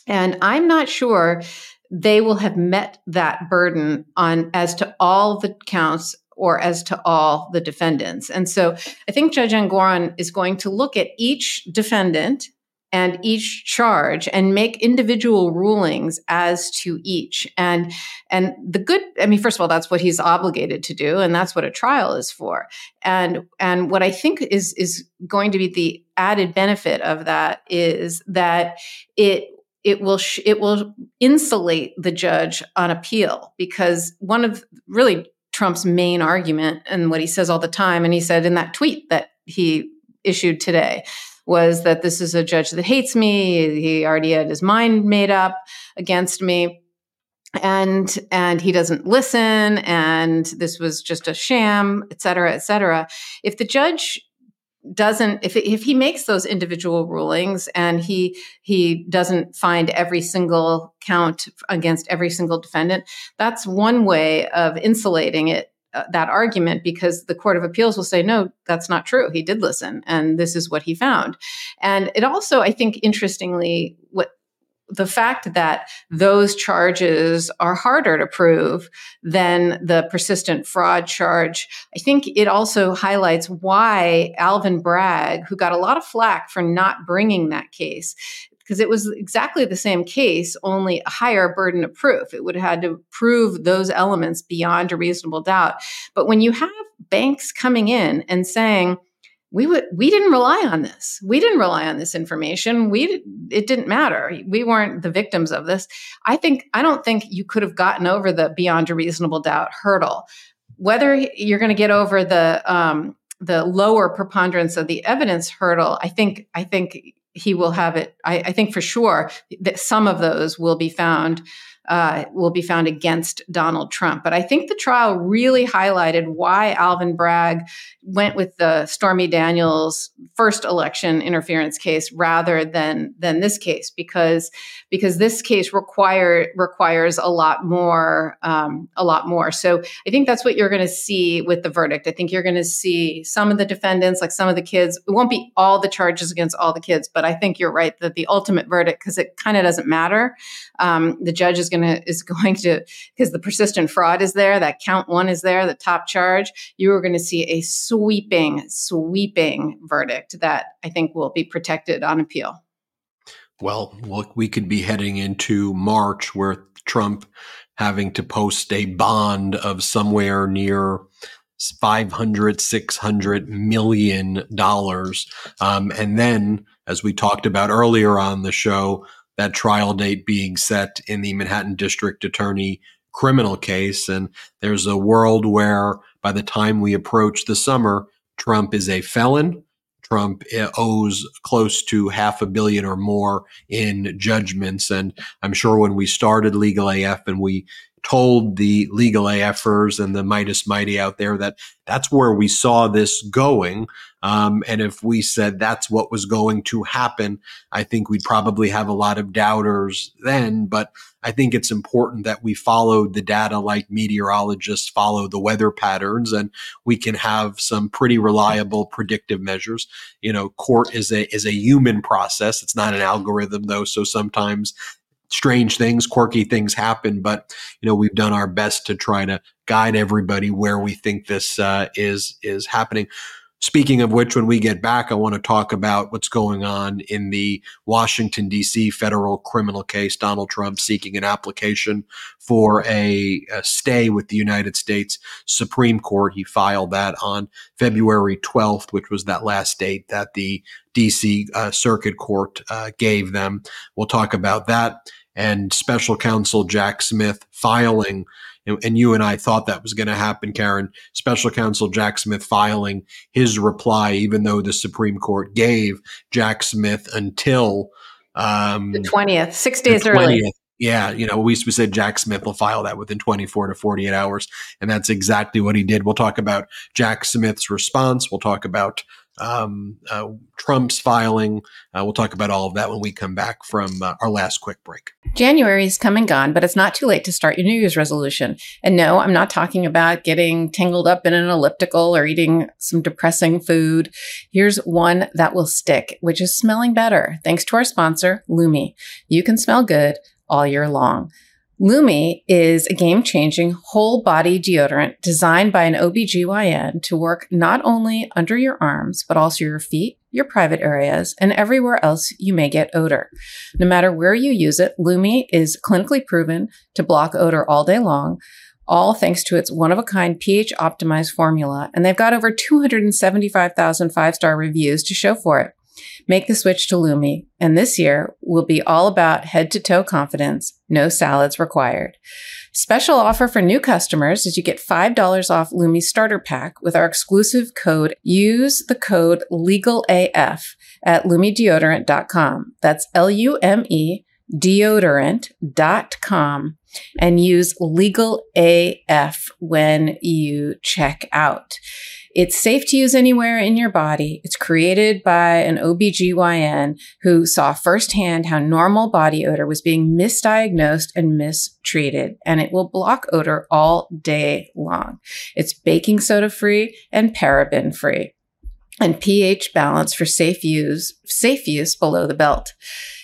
and I'm not sure they will have met that burden on as to all the counts or as to all the defendants. And so I think Judge Engoron is going to look at each defendant and each charge and make individual rulings as to each. And and the good i mean first of all that's what he's obligated to do and that's what a trial is for. And and what i think is is going to be the added benefit of that is that it it will sh- it will insulate the judge on appeal because one of really Trump's main argument and what he says all the time and he said in that tweet that he issued today was that this is a judge that hates me. He already had his mind made up against me. And and he doesn't listen. And this was just a sham et cetera et cetera. If the judge doesn't if if he makes those individual rulings and he he doesn't find every single count against every single defendant that's one way of insulating it uh, that argument because the court of appeals will say no that's not true. He did listen and this is what he found. And it also i think interestingly what the fact that those charges are harder to prove than the persistent fraud charge, I think it also highlights why Alvin Bragg, who got a lot of flack for not bringing that case, because it was exactly the same case, only a higher burden of proof. It would have had to prove those elements beyond a reasonable doubt. But when you have banks coming in and saying, we would we didn't rely on this we didn't rely on this information we it didn't matter we weren't the victims of this i think i don't think you could have gotten over the beyond a reasonable doubt hurdle whether you're going to get over the um, the lower preponderance of the evidence hurdle i think i think he will have it I, I think for sure that some of those will be found uh, will be found against Donald Trump. But I think the trial really highlighted why Alvin Bragg went with the Stormy Daniels first election interference case rather than than this case because because this case require requires a lot more um, a lot more. So I think that's what you're going to see with the verdict. I think you're going to see some of the defendants, like some of the kids. It won't be all the charges against all the kids, but I think you're right that the ultimate verdict, because it kind of doesn't matter. Um, the judge is going to is going to because the persistent fraud is there, that count one is there, the top charge. You are going to see a sweeping, sweeping verdict that I think will be protected on appeal. Well, look, we could be heading into March where Trump having to post a bond of somewhere near 500 600 million dollars. Um, and then as we talked about earlier on the show that trial date being set in the manhattan district attorney criminal case and there's a world where by the time we approach the summer trump is a felon Trump eh, owes close to half a billion or more in judgments. And I'm sure when we started Legal AF and we told the legal AFers and the Meidas Mighty out there that that's where we saw this going. Um, and if we said that's what was going to happen, I think we'd probably have a lot of doubters then. But I think it's important that we follow the data like meteorologists follow the weather patterns and we can have some pretty reliable predictive measures. You know, court is a is a human process. It's not an algorithm though. So sometimes strange things, quirky things happen, but you know we've done our best to try to guide everybody where we think this uh, is is happening. Speaking of which, when we get back, I want to talk about what's going on in the Washington, D.C. federal criminal case. Donald Trump seeking an application for a, a, stay with the United States Supreme Court. He filed that on February 12th, which was that last date that the D.C. Uh, Circuit Court uh, gave them. We'll talk about that and special counsel Jack Smith filing, and, and you and I thought that was going to happen, Karen. Special counsel Jack Smith filing his reply, even though the Supreme Court gave Jack Smith until um, the 20th, six days early. Yeah, you know, we, we said Jack Smith will file that within 24 to 48 hours. And that's exactly what he did. We'll talk about Jack Smith's response. We'll talk about um, uh, Trump's filing. Uh, we'll talk about all of that when we come back from uh, our last quick break. January is come and gone, but it's not too late to start your New Year's resolution. And no, I'm not talking about getting tangled up in an elliptical or eating some depressing food. Here's one that will stick, which is smelling better. Thanks to our sponsor, Lume. You can smell good all year long. Lume is a game changing whole body deodorant designed by an OBGYN to work not only under your arms, but also your feet, your private areas, and everywhere else you may get odor. No matter where you use it, Lume is clinically proven to block odor all day long all thanks to its one of a kind pH optimized formula. And they've got over 275,000 five star reviews to show for it. Make the switch to Lume, and this year will be all about head to toe confidence, no salads required. Special offer for new customers is you get $5 off Lume starter pack with our exclusive code. Use the code LEGALAF at lumedeodorant.com. That's L U M E deodorant.com and use legal AF when you check out. It's safe to use anywhere in your body. It's created by an OBGYN who saw firsthand how normal body odor was being misdiagnosed and mistreated, and it will block odor all day long. It's baking soda free and paraben free and pH balance for safe use, safe use below the belt.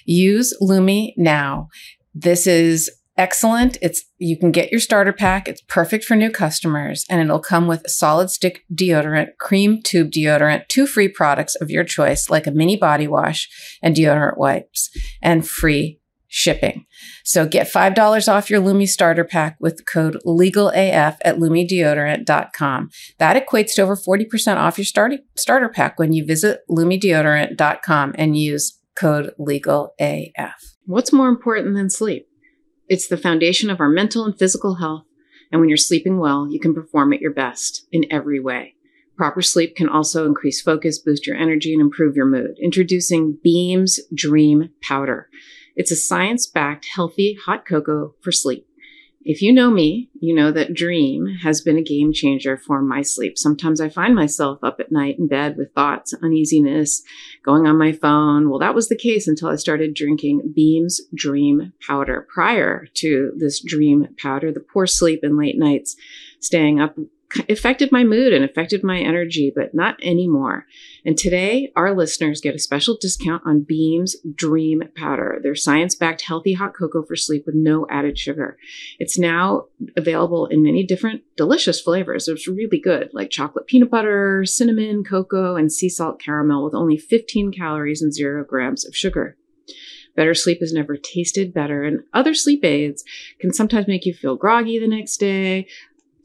Use Lume now. This is excellent. It's you can get your starter pack. It's perfect for new customers and it'll come with solid stick deodorant, cream tube deodorant, two free products of your choice like a mini body wash and deodorant wipes and free shipping. So get $5 off your Lume starter pack with code LEGALAF at LumeDeodorant.com. That equates to over 40% off your starting starter pack when you visit LumeDeodorant.com and use code LEGALAF. What's more important than sleep? It's the foundation of our mental and physical health. And when you're sleeping well, you can perform at your best in every way. Proper sleep can also increase focus, boost your energy, and improve your mood. Introducing Beam's Dream Powder. It's a science backed, healthy hot cocoa for sleep. If you know me, you know that dream has been a game changer for my sleep. Sometimes I find myself up at night in bed with thoughts, uneasiness, going on my phone. Well, that was the case until I started drinking Beam's Dream Powder. Prior to this dream powder, the poor sleep and late nights, staying up affected my mood and affected my energy, but not anymore. And today, our listeners get a special discount on Beam's Dream Powder, their science backed healthy hot cocoa for sleep with no added sugar. It's now available in many different delicious flavors. It's really good, like chocolate peanut butter, cinnamon, cocoa, and sea salt caramel with only 15 calories and zero grams of sugar. Better sleep has never tasted better, and other sleep aids can sometimes make you feel groggy the next day,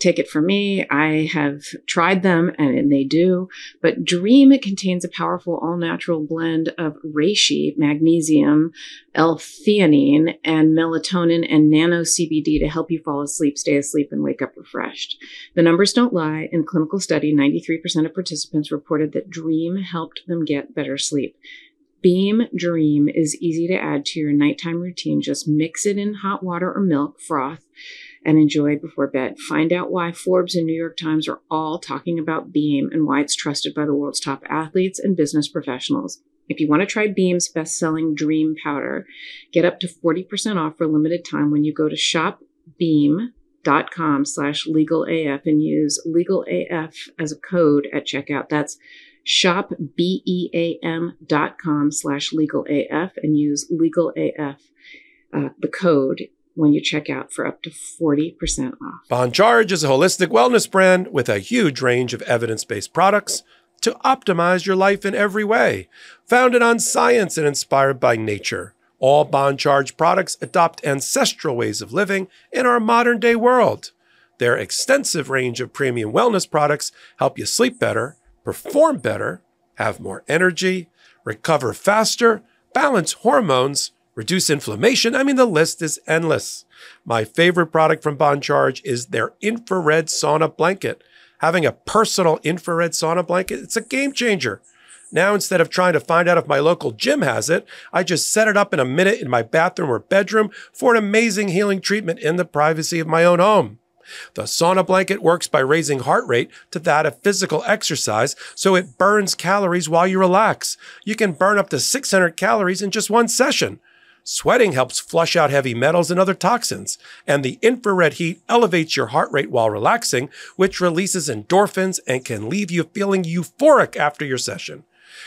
take it from me. I have tried them and, they do. But Dream contains a powerful all natural blend of reishi, magnesium, L-theanine, and melatonin and nano CBD to help you fall asleep, stay asleep, and wake up refreshed. The numbers don't lie. In clinical study, 93% of participants reported that Dream helped them get better sleep. Beam Dream is easy to add to your nighttime routine. Just mix it in hot water or milk, froth and enjoy before bed. Find out why Forbes and New York Times are all talking about Beam and why it's trusted by the world's top athletes and business professionals. If you want to try Beam's best-selling Dream Powder, get up to 40% off for a limited time when you go to shopbeam.com slash legalaf and use legalaf as a code at checkout. That's shopbeam.com slash legalaf and use legalaf, uh, the code when you check out for up to 40% off. Bon Charge is a holistic wellness brand with a huge range of evidence based products to optimize your life in every way. Founded on science and inspired by nature, all Bon Charge products adopt ancestral ways of living in our modern day world. Their extensive range of premium wellness products help you sleep better, perform better, have more energy, recover faster, balance hormones, reduce inflammation. I mean, the list is endless. My favorite product from Bon Charge is their infrared sauna blanket. Having a personal infrared sauna blanket, it's a game changer. Now, instead of trying to find out if my local gym has it, I just set it up in a minute in my bathroom or bedroom for an amazing healing treatment in the privacy of my own home. The sauna blanket works by raising heart rate to that of physical exercise, so it burns calories while you relax. You can burn up to 600 calories in just one session. Sweating helps flush out heavy metals and other toxins, and the infrared heat elevates your heart rate while relaxing, which releases endorphins and can leave you feeling euphoric after your session.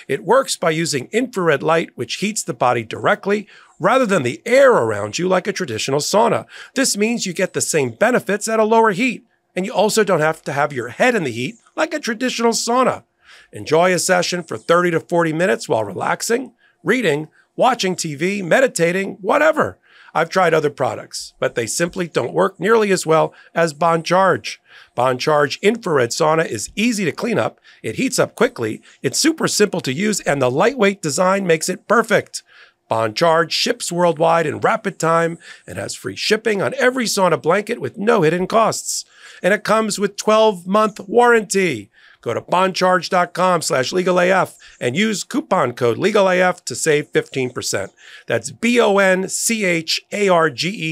It works by using infrared light, which heats the body directly rather than the air around you like a traditional sauna. This means you get the same benefits at a lower heat, and you also don't have to have your head in the heat like a traditional sauna. Enjoy a session for 30 to 40 minutes while relaxing, reading, watching TV, meditating, whatever. I've tried other products, but they simply don't work nearly as well as Bon Charge. Bon Charge infrared sauna is easy to clean up, it heats up quickly, it's super simple to use, and the lightweight design makes it perfect. Bon Charge ships worldwide in rapid time and has free shipping on every sauna blanket with no hidden costs. And it comes with 12 month warranty. Go to boncharge.com slash legalaf and use coupon code legalaf to save 15%. That's B-O-N-C-H-A-R-G-E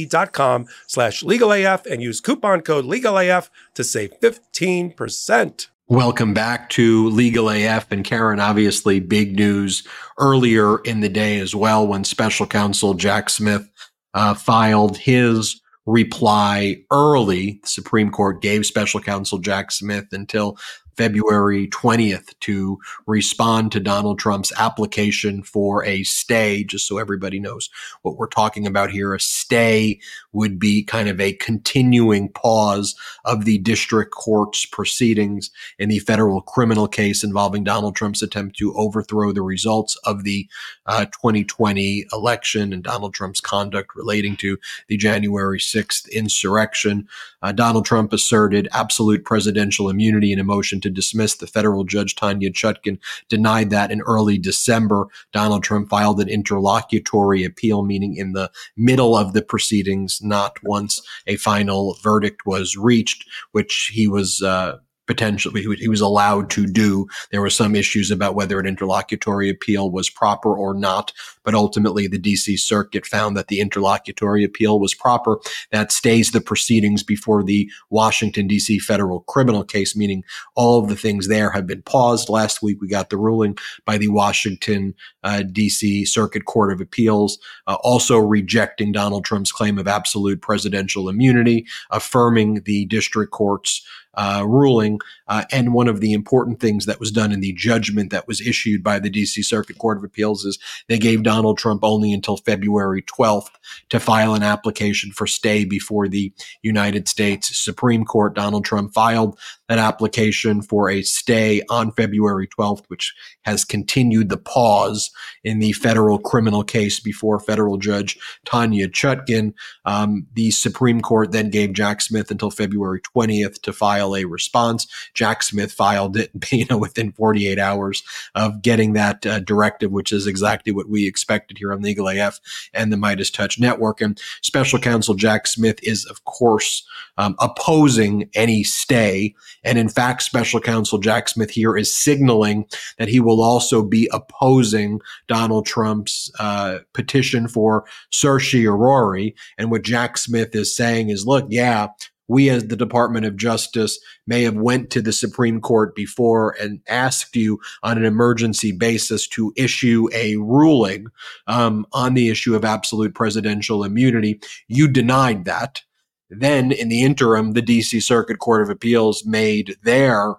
dot com slash legalaf and use coupon code legalaf to save 15%. Welcome back to Legal AF. And Karen, obviously, big news earlier in the day as well when special counsel Jack Smith uh, filed his reply early. The Supreme Court gave special counsel Jack Smith until February 20th to respond to Donald Trump's application for a stay, just so everybody knows what we're talking about here. A stay would be kind of a continuing pause of the district court's proceedings in the federal criminal case involving Donald Trump's attempt to overthrow the results of the uh, 2020 election and Donald Trump's conduct relating to the January 6th insurrection. Uh, Donald Trump asserted absolute presidential immunity in a motion to dismiss. The federal judge, Tanya Chutkan, denied that in early December. Donald Trump filed an interlocutory appeal, meaning in the middle of the proceedings, not once a final verdict was reached, which he was uh, potentially he was allowed to do. There were some issues about whether an interlocutory appeal was proper or not, but ultimately the DC Circuit found that the interlocutory appeal was proper. That stays the proceedings before the Washington DC federal criminal case, meaning all of the things there have been paused. Last week we got the ruling by the Washington uh, DC Circuit Court of Appeals, uh, also rejecting Donald Trump's claim of absolute presidential immunity, affirming the district court's uh, ruling. Uh, and one of the important things that was done in the judgment that was issued by the DC Circuit Court of Appeals is they gave Donald Trump only until February 12th to file an application for stay before the United States Supreme Court. Donald Trump filed that application for a stay on February 12th, which has continued the pause in the federal criminal case before federal judge Tanya Chutkan. Um, the Supreme Court then gave Jack Smith until February 20th to file a response. Jack Smith filed it, you know, within 48 hours of getting that uh, directive, which is exactly what we expected here on Legal AF and the MeidasTouch Network. And Special Counsel Jack Smith is, of course, um, opposing any stay. And in fact, Special Counsel Jack Smith here is signaling that he will also be opposing Donald Trump's uh, petition for certiorari. And what Jack Smith is saying is, look, yeah, we as the Department of Justice may have went to the Supreme Court before and asked you on an emergency basis to issue a ruling um, on the issue of absolute presidential immunity. You denied that. Then, in the interim, the DC Circuit Court of Appeals made their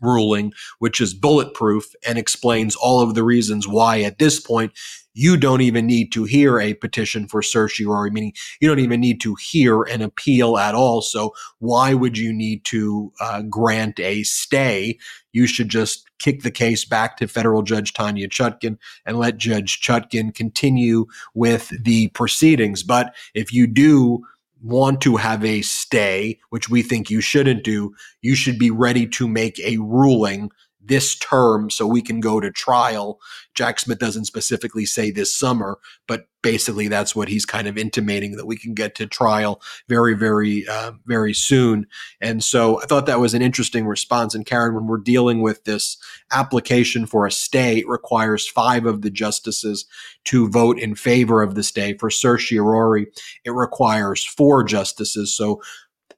ruling, which is bulletproof and explains all of the reasons why at this point you don't even need to hear a petition for certiorari, meaning you don't even need to hear an appeal at all. So why would you need to uh, grant a stay? You should just kick the case back to federal judge Tanya Chutkan and let Judge Chutkan continue with the proceedings. But if you do want to have a stay, which we think you shouldn't do, you should be ready to make a ruling this term so we can go to trial. Jack Smith doesn't specifically say this summer, but basically that's what he's kind of intimating that we can get to trial very, very, uh, very soon. And so I thought that was an interesting response. And Karen, when we're dealing with this application for a stay, it requires five of the justices to vote in favor of the stay. For certiorari, it requires four justices. So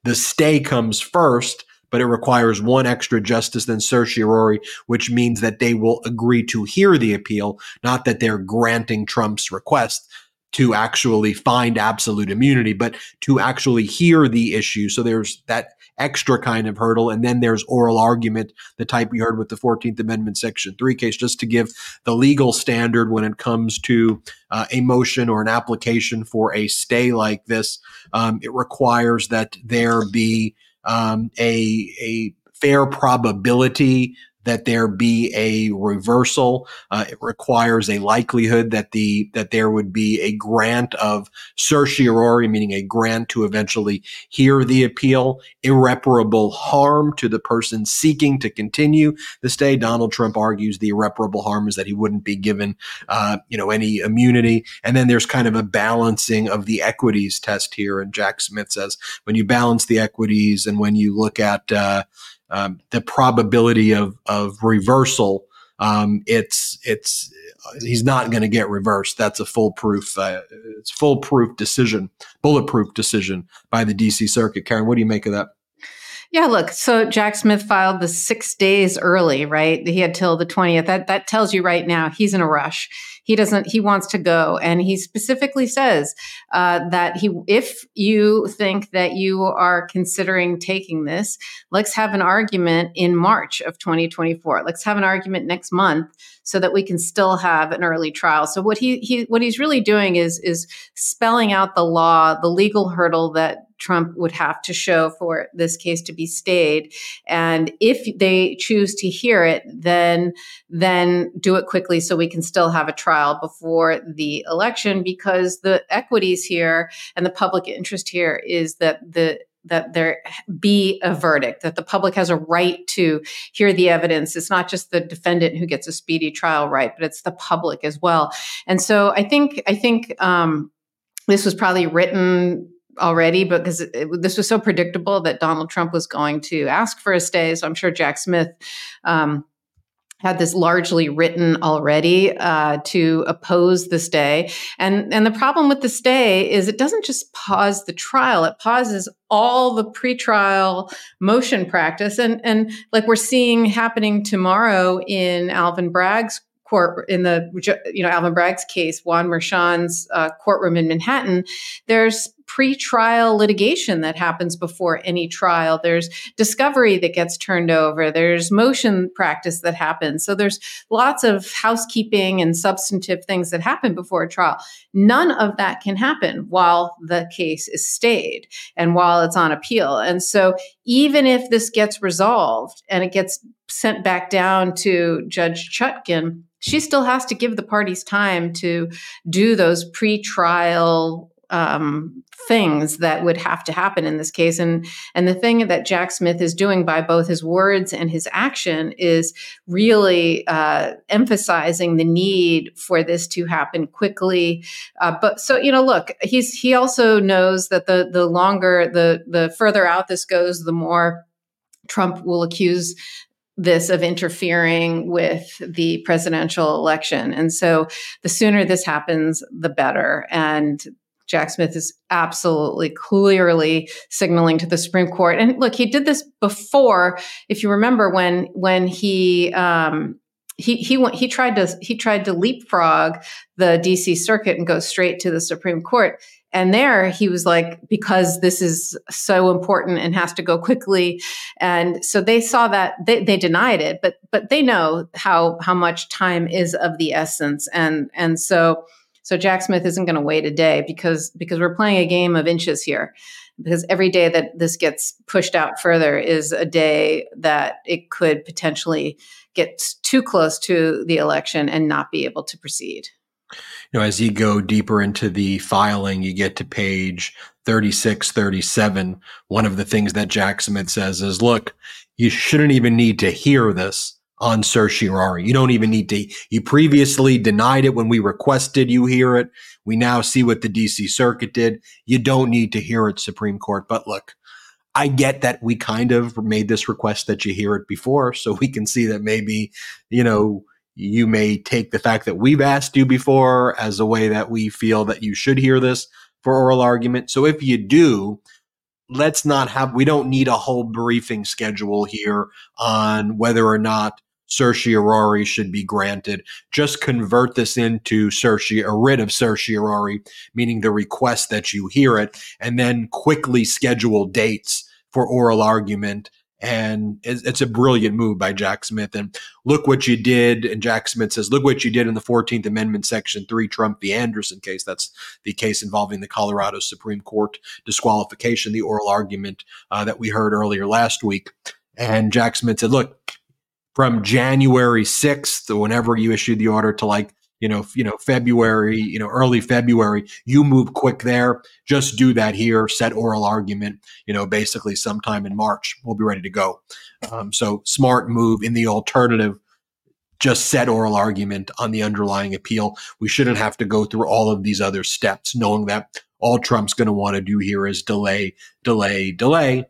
the stay comes first but it requires one extra justice than certiorari, which means that they will agree to hear the appeal, not that they're granting Trump's request to actually find absolute immunity, but to actually hear the issue. So there's that extra kind of hurdle. And then there's oral argument, the type we heard with the 14th Amendment, Section 3 case, just to give the legal standard when it comes to uh, a motion or an application for a stay like this. Um, it requires that there be um, a, a fair probability that there be a reversal. Uh, it requires a likelihood that the that there would be a grant of certiorari, meaning a grant to eventually hear the appeal. Irreparable harm to the person seeking to continue the stay. Donald Trump argues the irreparable harm is that he wouldn't be given, uh, you know, any immunity. And then there's kind of a balancing of the equities test here. And Jack Smith says when you balance the equities and when you look at uh, um, the probability of of reversal. Um, it's it's he's not going to get reversed. That's a foolproof uh, it's foolproof decision, bulletproof decision by the D.C. Circuit. Karen, what do you make of that? Yeah, look, so Jack Smith filed the six days early, right? He had till the 20th. That that tells you right now he's in a rush. He doesn't, he wants to go. And he specifically says uh, that he, if you think that you are considering taking this, let's have an argument in March of 2024. Let's have an argument next month so that we can still have an early trial. So what he, he what he's really doing is is spelling out the law, the legal hurdle that Trump would have to show for this case to be stayed. And if they choose to hear it, then then do it quickly so we can still have a trial before the election because the equities here and the public interest here is that the that there be a verdict, that the public has a right to hear the evidence. It's not just the defendant who gets a speedy trial right, but it's the public as well. And so I think I think um, this was probably written already because this was so predictable that Donald Trump was going to ask for a stay. So I'm sure Jack Smith um, had this largely written already uh, to oppose the stay. And, and the problem with the stay is it doesn't just pause the trial, it pauses all the pretrial motion practice. And, and like we're seeing happening tomorrow in Alvin Bragg's court in the you know Alvin Bragg's case, Juan Merchan's uh, courtroom in Manhattan, there's pre-trial litigation that happens before any trial. There's discovery that gets turned over. There's motion practice that happens. So there's lots of housekeeping and substantive things that happen before a trial. None of that can happen while the case is stayed and while it's on appeal. And so even if this gets resolved and it gets sent back down to Judge Chutkan she still has to give the parties time to do those pre-trial um, things that would have to happen in this case. And and the thing that Jack Smith is doing by both his words and his action is really uh, emphasizing the need for this to happen quickly. Uh, but so you know, look, he's he also knows that the the longer the the further out this goes, the more Trump will accuse this of interfering with the presidential election. And so the sooner this happens, the better. And Jack Smith is absolutely clearly signaling to the Supreme Court. And look, he did this before. If you remember when when he um, he he he tried to he tried to leapfrog the D.C. Circuit and go straight to the Supreme Court. And there he was like, because this is so important and has to go quickly. And so they saw that they, they denied it, but but they know how how much time is of the essence. And and so so Jack Smith isn't going to wait a day because because we're playing a game of inches here. Because every day that this gets pushed out further is a day that it could potentially get too close to the election and not be able to proceed you know, as you go deeper into the filing, you get to page 36, 37. One of the things that Jack Smith says is, look, you shouldn't even need to hear this on certiorari. You don't even need to, you previously denied it when we requested you hear it. We now see what the DC circuit did. You don't need to hear it, Supreme Court. But look, I get that we kind of made this request that you hear it before. So we can see that maybe, you know, you may take the fact that we've asked you before as a way that we feel that you should hear this for oral argument. So if you do, let's not have, we don't need a whole briefing schedule here on whether or not certiorari should be granted. Just convert this into certiorari, a writ of certiorari, meaning the request that you hear it, and then quickly schedule dates for oral argument and it's a brilliant move by Jack Smith. And look what you did. And Jack Smith says, look what you did in the 14th Amendment, Section 3 Trump v. Anderson case. That's the case involving the Colorado Supreme Court disqualification, the oral argument uh, that we heard earlier last week. And Jack Smith said, look, from January 6th, whenever you issued the order to like you know, you know, February, you know, early February, you move quick there. Just do that here. Set oral argument. You know, basically sometime in March, we'll be ready to go. Um, so smart move. In the alternative, just set oral argument on the underlying appeal. We shouldn't have to go through all of these other steps, knowing that all Trump's going to want to do here is delay, delay, delay.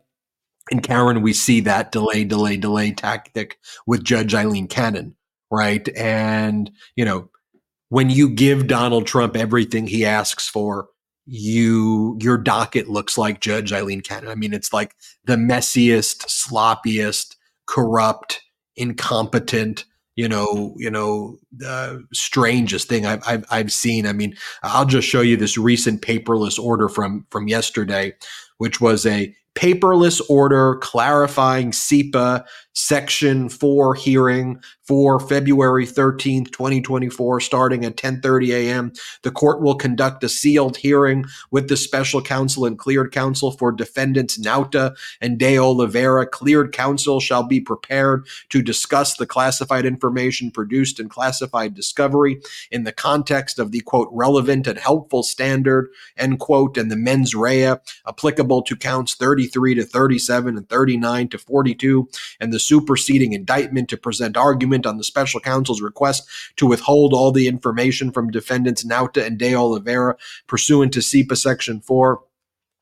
And Karen, we see that delay, delay, delay tactic with Judge Eileen Cannon, right? And, you know, when you give Donald Trump everything he asks for, you your docket looks like Judge Eileen Cannon. I mean, it's like the messiest, sloppiest, corrupt, incompetent, you know, you know, uh, strangest thing I've, I've I've seen. I mean, I'll just show you this recent paperless order from from yesterday, which was a paperless order clarifying CIPA Section 4 hearing for February 13th, 2024, starting at 10:30 a.m. The court will conduct a sealed hearing with the special counsel and cleared counsel for defendants Nauta and De Oliveira. Cleared counsel shall be prepared to discuss the classified information produced in classified discovery in the context of the quote relevant and helpful standard end quote and the mens rea applicable to counts 33 to 37 and 39 to 42 and the superseding indictment to present argument on the special counsel's request to withhold all the information from defendants Nauta and De Oliveira pursuant to CIPA Section 4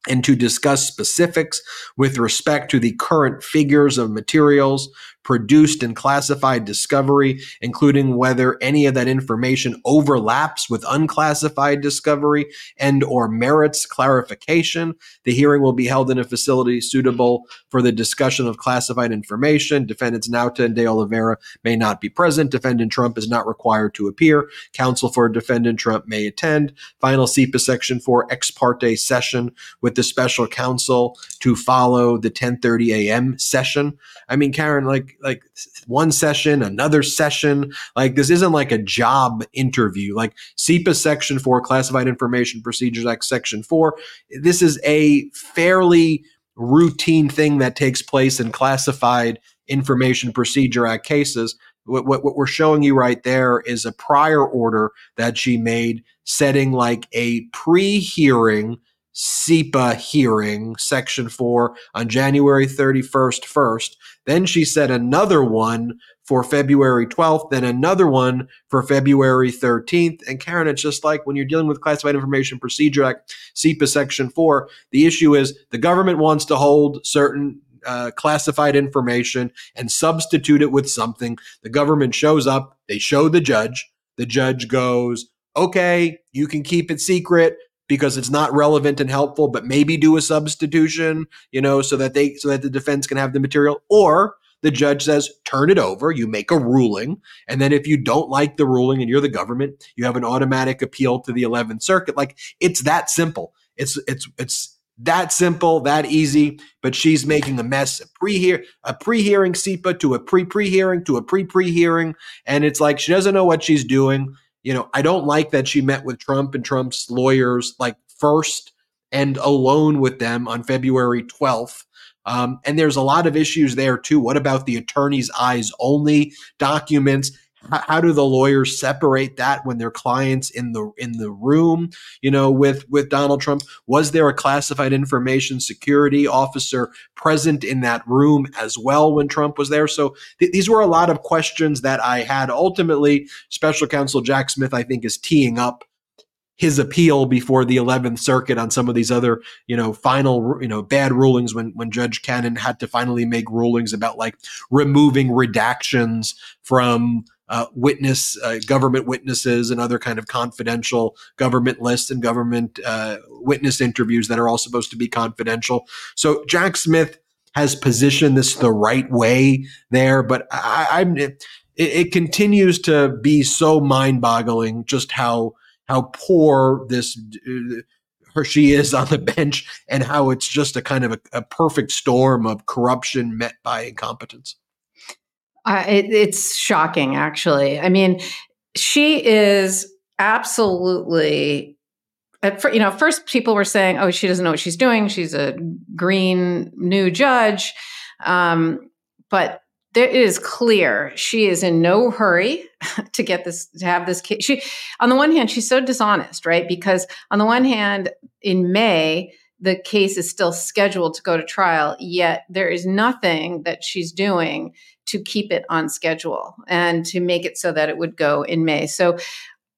and to discuss specifics with respect to the current figures of materials produced in classified discovery, including whether any of that information overlaps with unclassified discovery and or merits clarification. The hearing will be held in a facility suitable for the discussion of classified information. Defendants Nauta and De Oliveira may not be present. Defendant Trump is not required to appear. Counsel for defendant Trump may attend. Final CIPA Section 4 ex parte session with the special counsel to follow the 10:30 a.m. session. I mean, Karen, like like one session, another session. Like this isn't like a job interview. Like CIPA Section 4 Classified Information Procedures Act Section 4. This is a fairly routine thing that takes place in classified information procedure act cases what, what, what we're showing you right there is a prior order that she made setting like a pre-hearing CIPA hearing, Section 4, on January 31st, first. Then she set another one for February 12th, then another one for February 13th. And Karen, it's just like when you're dealing with Classified Information Procedure Act, CIPA Section 4, the issue is the government wants to hold certain uh, classified information and substitute it with something. The government shows up, they show the judge. The judge goes, okay, you can keep it secret because it's not relevant and helpful, but maybe do a substitution, you know, so that they so that the defense can have the material. Or the judge says, turn it over, you make a ruling, and then if you don't like the ruling and you're the government, you have an automatic appeal to the 11th circuit. Like it's that simple. It's it's it's that simple, that easy, but she's making a mess. A pre-hear, a pre-hearing CIPA to a pre-pre-hearing to a pre-pre-hearing, and it's like she doesn't know what she's doing. You know, I don't like that she met with Trump and Trump's lawyers like first and alone with them on February 12th. Um, and there's a lot of issues there too. What about the attorney's eyes only documents? How do the lawyers separate that when their clients in the in the room you know with with donald trump? Was there a classified information security officer present in that room as well when trump was there? So th- these were a lot of questions that i had. Ultimately special counsel jack smith i think is teeing up his appeal before the 11th circuit on some of these other you know final you know bad rulings when when judge cannon had to finally make rulings about like removing redactions from uh, witness uh, government witnesses and other kind of confidential government lists and government uh, witness interviews that are all supposed to be confidential. So Jack Smith has positioned this the right way there, but I, am it, it continues to be so mind-boggling just how how poor this uh, her she is on the bench and how it's just a kind of a, a perfect storm of corruption met by incompetence. It, it's shocking, actually. I mean, she is absolutely. At you know, first people were saying, "Oh, she doesn't know what she's doing. She's a green new judge," um, but there, it is clear she is in no hurry to get this to have this case. She, on the one hand, she's so dishonest, right? Because on the one hand, in May, the case is still scheduled to go to trial, yet there is nothing that she's doing to keep it on schedule and to make it so that it would go in May. So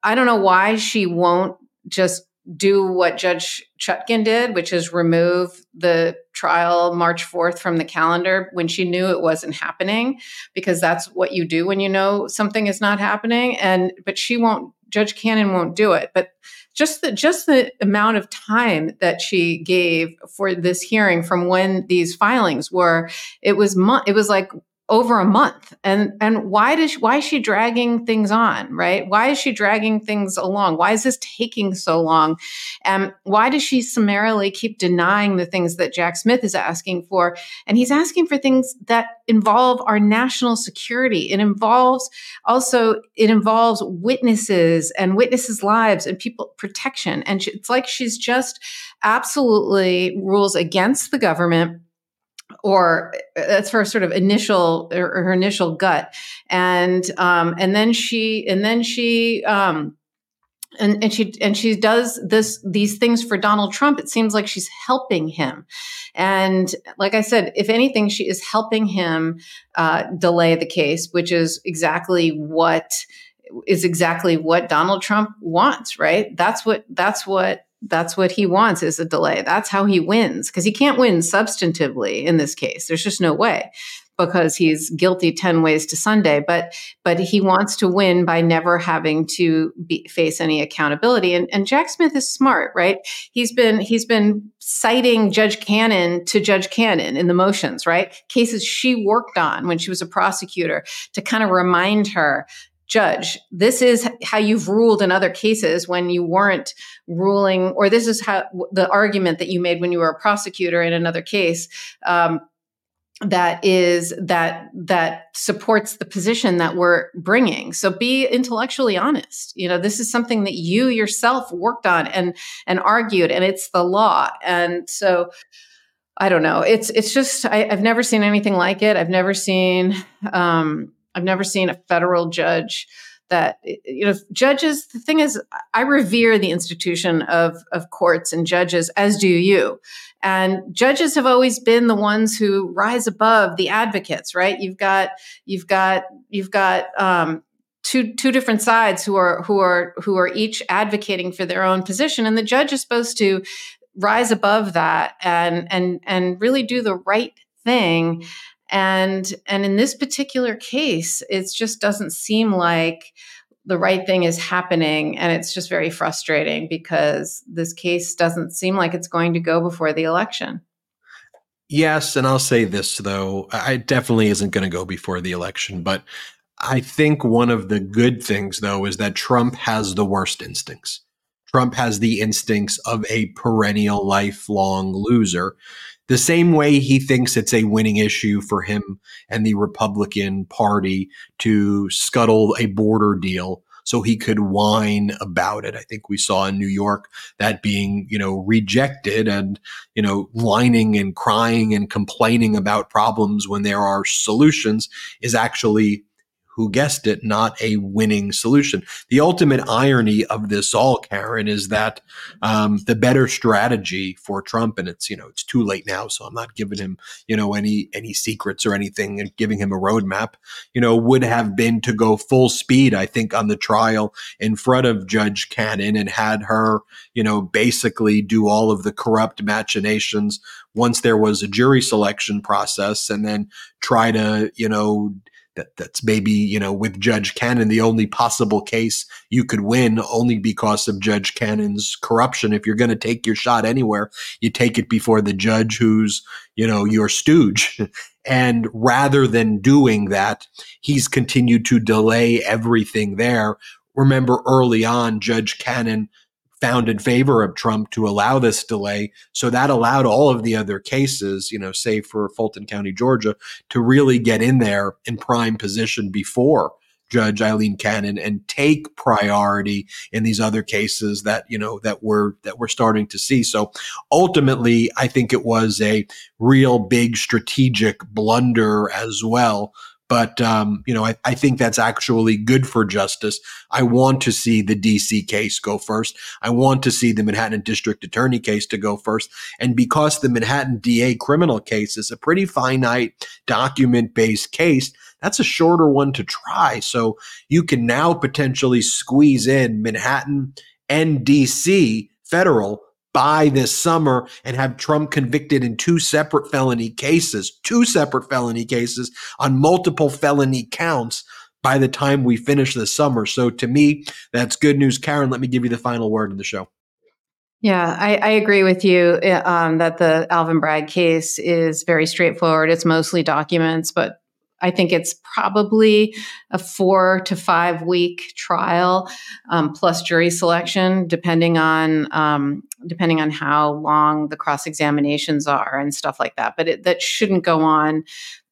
I don't know why she won't just do what Judge Chutkan did, which is remove the trial March 4th from the calendar when she knew it wasn't happening, because that's what you do when you know something is not happening. And but she won't, Judge Cannon won't do it. But just the just the amount of time that she gave for this hearing from when these filings were, it was it was like over a month. And and why does she, why is she dragging things on right? Why is she dragging things along? Why is this taking so long? And why does she summarily keep denying the things that jack smith is asking for? And he's asking for things that involve our national security. It involves also it involves witnesses and witnesses lives and people protection. And she, it's like she's just absolutely rules against the government or uh, that's her sort of initial or her initial gut and um and then she and then she um and, and she and she does this these things for Donald Trump. It seems like she's helping him, and like I said, if anything, she is helping him uh, delay the case, which is exactly what is exactly what Donald Trump wants. Right? That's what that's what that's what he wants is a delay. That's how he wins because he can't win substantively in this case. There's just no way. because he's guilty 10 ways to Sunday, but but he wants to win by never having to be, face any accountability. And, and Jack Smith is smart, right? He's been he's been citing Judge Cannon to Judge Cannon in the motions, right? Cases she worked on when she was a prosecutor to kind of remind her judge. This is how you've ruled in other cases when you weren't ruling or this is how the argument that you made when you were a prosecutor in another case um, that is that that supports the position that we're bringing. So be intellectually honest. You know this is something that you yourself worked on and and argued and it's the law. And so i don't know. It's it's just I, have never seen anything like it. I've never seen um i've never seen a federal judge that you know judges the thing is i revere the institution of of courts and judges as do you. And judges have always been the ones who rise above the advocates right? You've got you've got you've got um, two two different sides who are who are who are each advocating for their own position and the judge is supposed to rise above that and and and really do the right thing and and in this particular case it just doesn't seem like the right thing is happening and it's just very frustrating because this case doesn't seem like it's going to go before the election. Yes and i'll say this though i definitely isn't going to go before the election but i think one of the good things though is that trump has the worst instincts. Trump has the instincts of a perennial lifelong loser the same way he thinks it's a winning issue for him and the Republican Party to scuttle a border deal so he could whine about it. I think we saw in New York that being, you know, rejected and, you know, whining and crying and complaining about problems when there are solutions is actually who guessed it, not a winning solution. The ultimate irony of this all, Karen, is that um, the better strategy for Trump, and it's you know it's too late now, so I'm not giving him you know any any secrets or anything and giving him a roadmap. You know, would have been to go full speed, I think, on the trial in front of Judge Cannon and had her you know basically do all of the corrupt machinations once there was a jury selection process, and then try to you know that that's maybe you know with Judge Cannon the only possible case you could win only because of Judge Cannon's corruption. If you're going to take your shot anywhere, you take it before the judge who's you know your stooge. and rather than doing that, he's continued to delay everything there. Remember early on, Judge Cannon found in favor of Trump to allow this delay. So that allowed all of the other cases, you know, say for Fulton County, Georgia, to really get in there in prime position before Judge Eileen Cannon and take priority in these other cases that you know that we're that we're starting to see. So ultimately, I think it was a real big strategic blunder as well but um, you know, I, I, think that's actually good for justice. I want to see the DC case go first. I want to see the Manhattan District Attorney case to go first. And because the Manhattan DA criminal case is a pretty finite document based case, that's a shorter one to try. So you can now potentially squeeze in Manhattan and DC federal by this summer and have Trump convicted in two separate felony cases, two separate felony cases on multiple felony counts by the time we finish this summer. So to me, that's good news. Karen, let me give you the final word in the show. Yeah, I, I agree with you uh, um, that the Alvin Bragg case is very straightforward. It's mostly documents, but I think it's probably a four to five week trial um, plus jury selection, depending on um, depending on how long the cross examinations are and stuff like that. But it, that shouldn't go on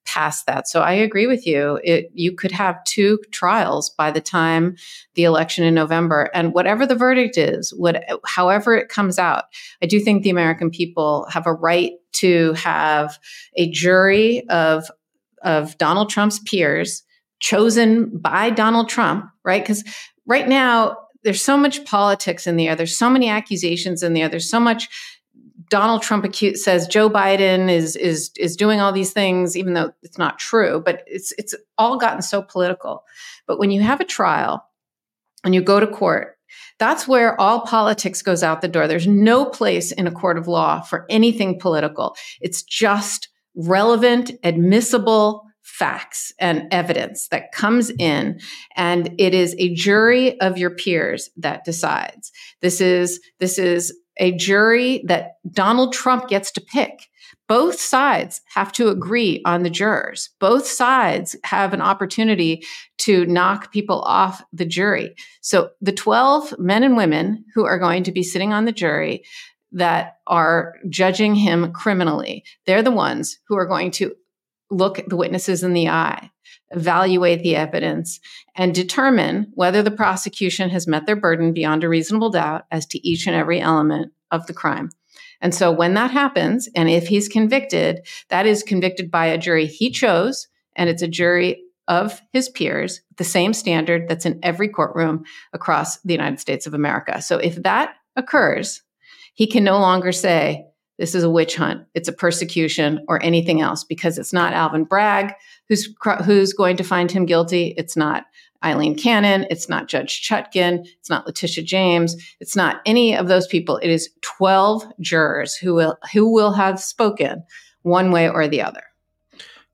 past that. So I agree with you. It, you could have two trials by the time the election in November, and whatever the verdict is, what however it comes out, I do think the American people have a right to have a jury of of Donald Trump's peers chosen by Donald Trump, right? Because right now, there's so much politics in the air. There's so many accusations in the air. There's so much Donald Trump accused, says Joe Biden is is is doing all these things, even though it's not true. But it's it's all gotten so political. But when you have a trial and you go to court, that's where all politics goes out the door. There's no place in a court of law for anything political. It's just relevant, admissible facts and evidence that comes in and it is a jury of your peers that decides this is this is a jury that Donald Trump gets to pick both sides have to agree on the jurors. Both sides have an opportunity to knock people off the jury. So the 12 men and women who are going to be sitting on the jury that are judging him criminally, they're the ones who are going to look the witnesses in the eye, evaluate the evidence, and determine whether the prosecution has met their burden beyond a reasonable doubt as to each and every element of the crime. And so when that happens, and if he's convicted, that is convicted by a jury he chose, and it's a jury of his peers, the same standard that's in every courtroom across the United States of America. So if that occurs, he can no longer say, this is a witch hunt, it's a persecution, or anything else, because it's not Alvin Bragg who's who's going to find him guilty. It's not Eileen Cannon. It's not Judge Chutkan. It's not Letitia James. It's not any of those people. It is twelve jurors who will who will have spoken one way or the other.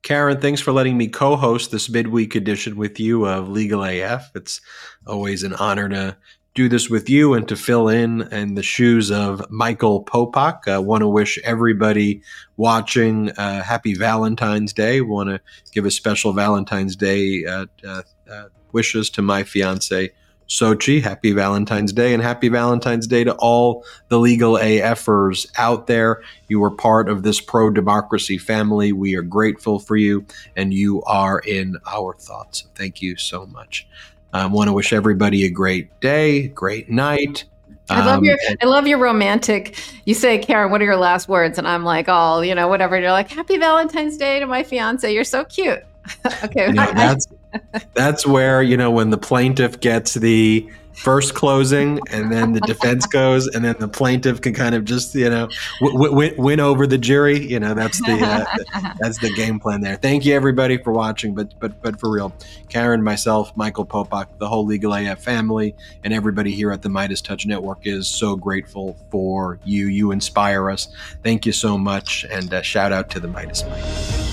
Karen, thanks for letting me co-host this midweek edition with you of Legal AF. It's always an honor to do this with you and to fill in in the shoes of Michael Popak. I want to wish everybody watching uh, happy Valentine's Day. Want to give a special Valentine's Day uh, uh, uh, wishes to my fiance Sochi. Happy Valentine's Day and happy Valentine's Day to all the legal AFers out there. You are part of this pro democracy family. We are grateful for you and you are in our thoughts. Thank you so much. I um, want to wish everybody a great day, great night. I love um, your I love your romantic. You say, Karen, what are your last words? And I'm like, oh, you know, whatever. And you're like, Happy Valentine's Day to my fiance. You're so cute. okay. You know, that's that's where you know when the plaintiff gets the first closing and then the defense goes and then the plaintiff can kind of just you know w- w- win over the jury. You know that's the uh, that's the game plan there. Thank you everybody for watching but but but for real karen myself michael popak the whole legal af family and everybody here at the MeidasTouch network is so grateful for you. You inspire us. Thank you so much and uh, shout out to the Meidas mic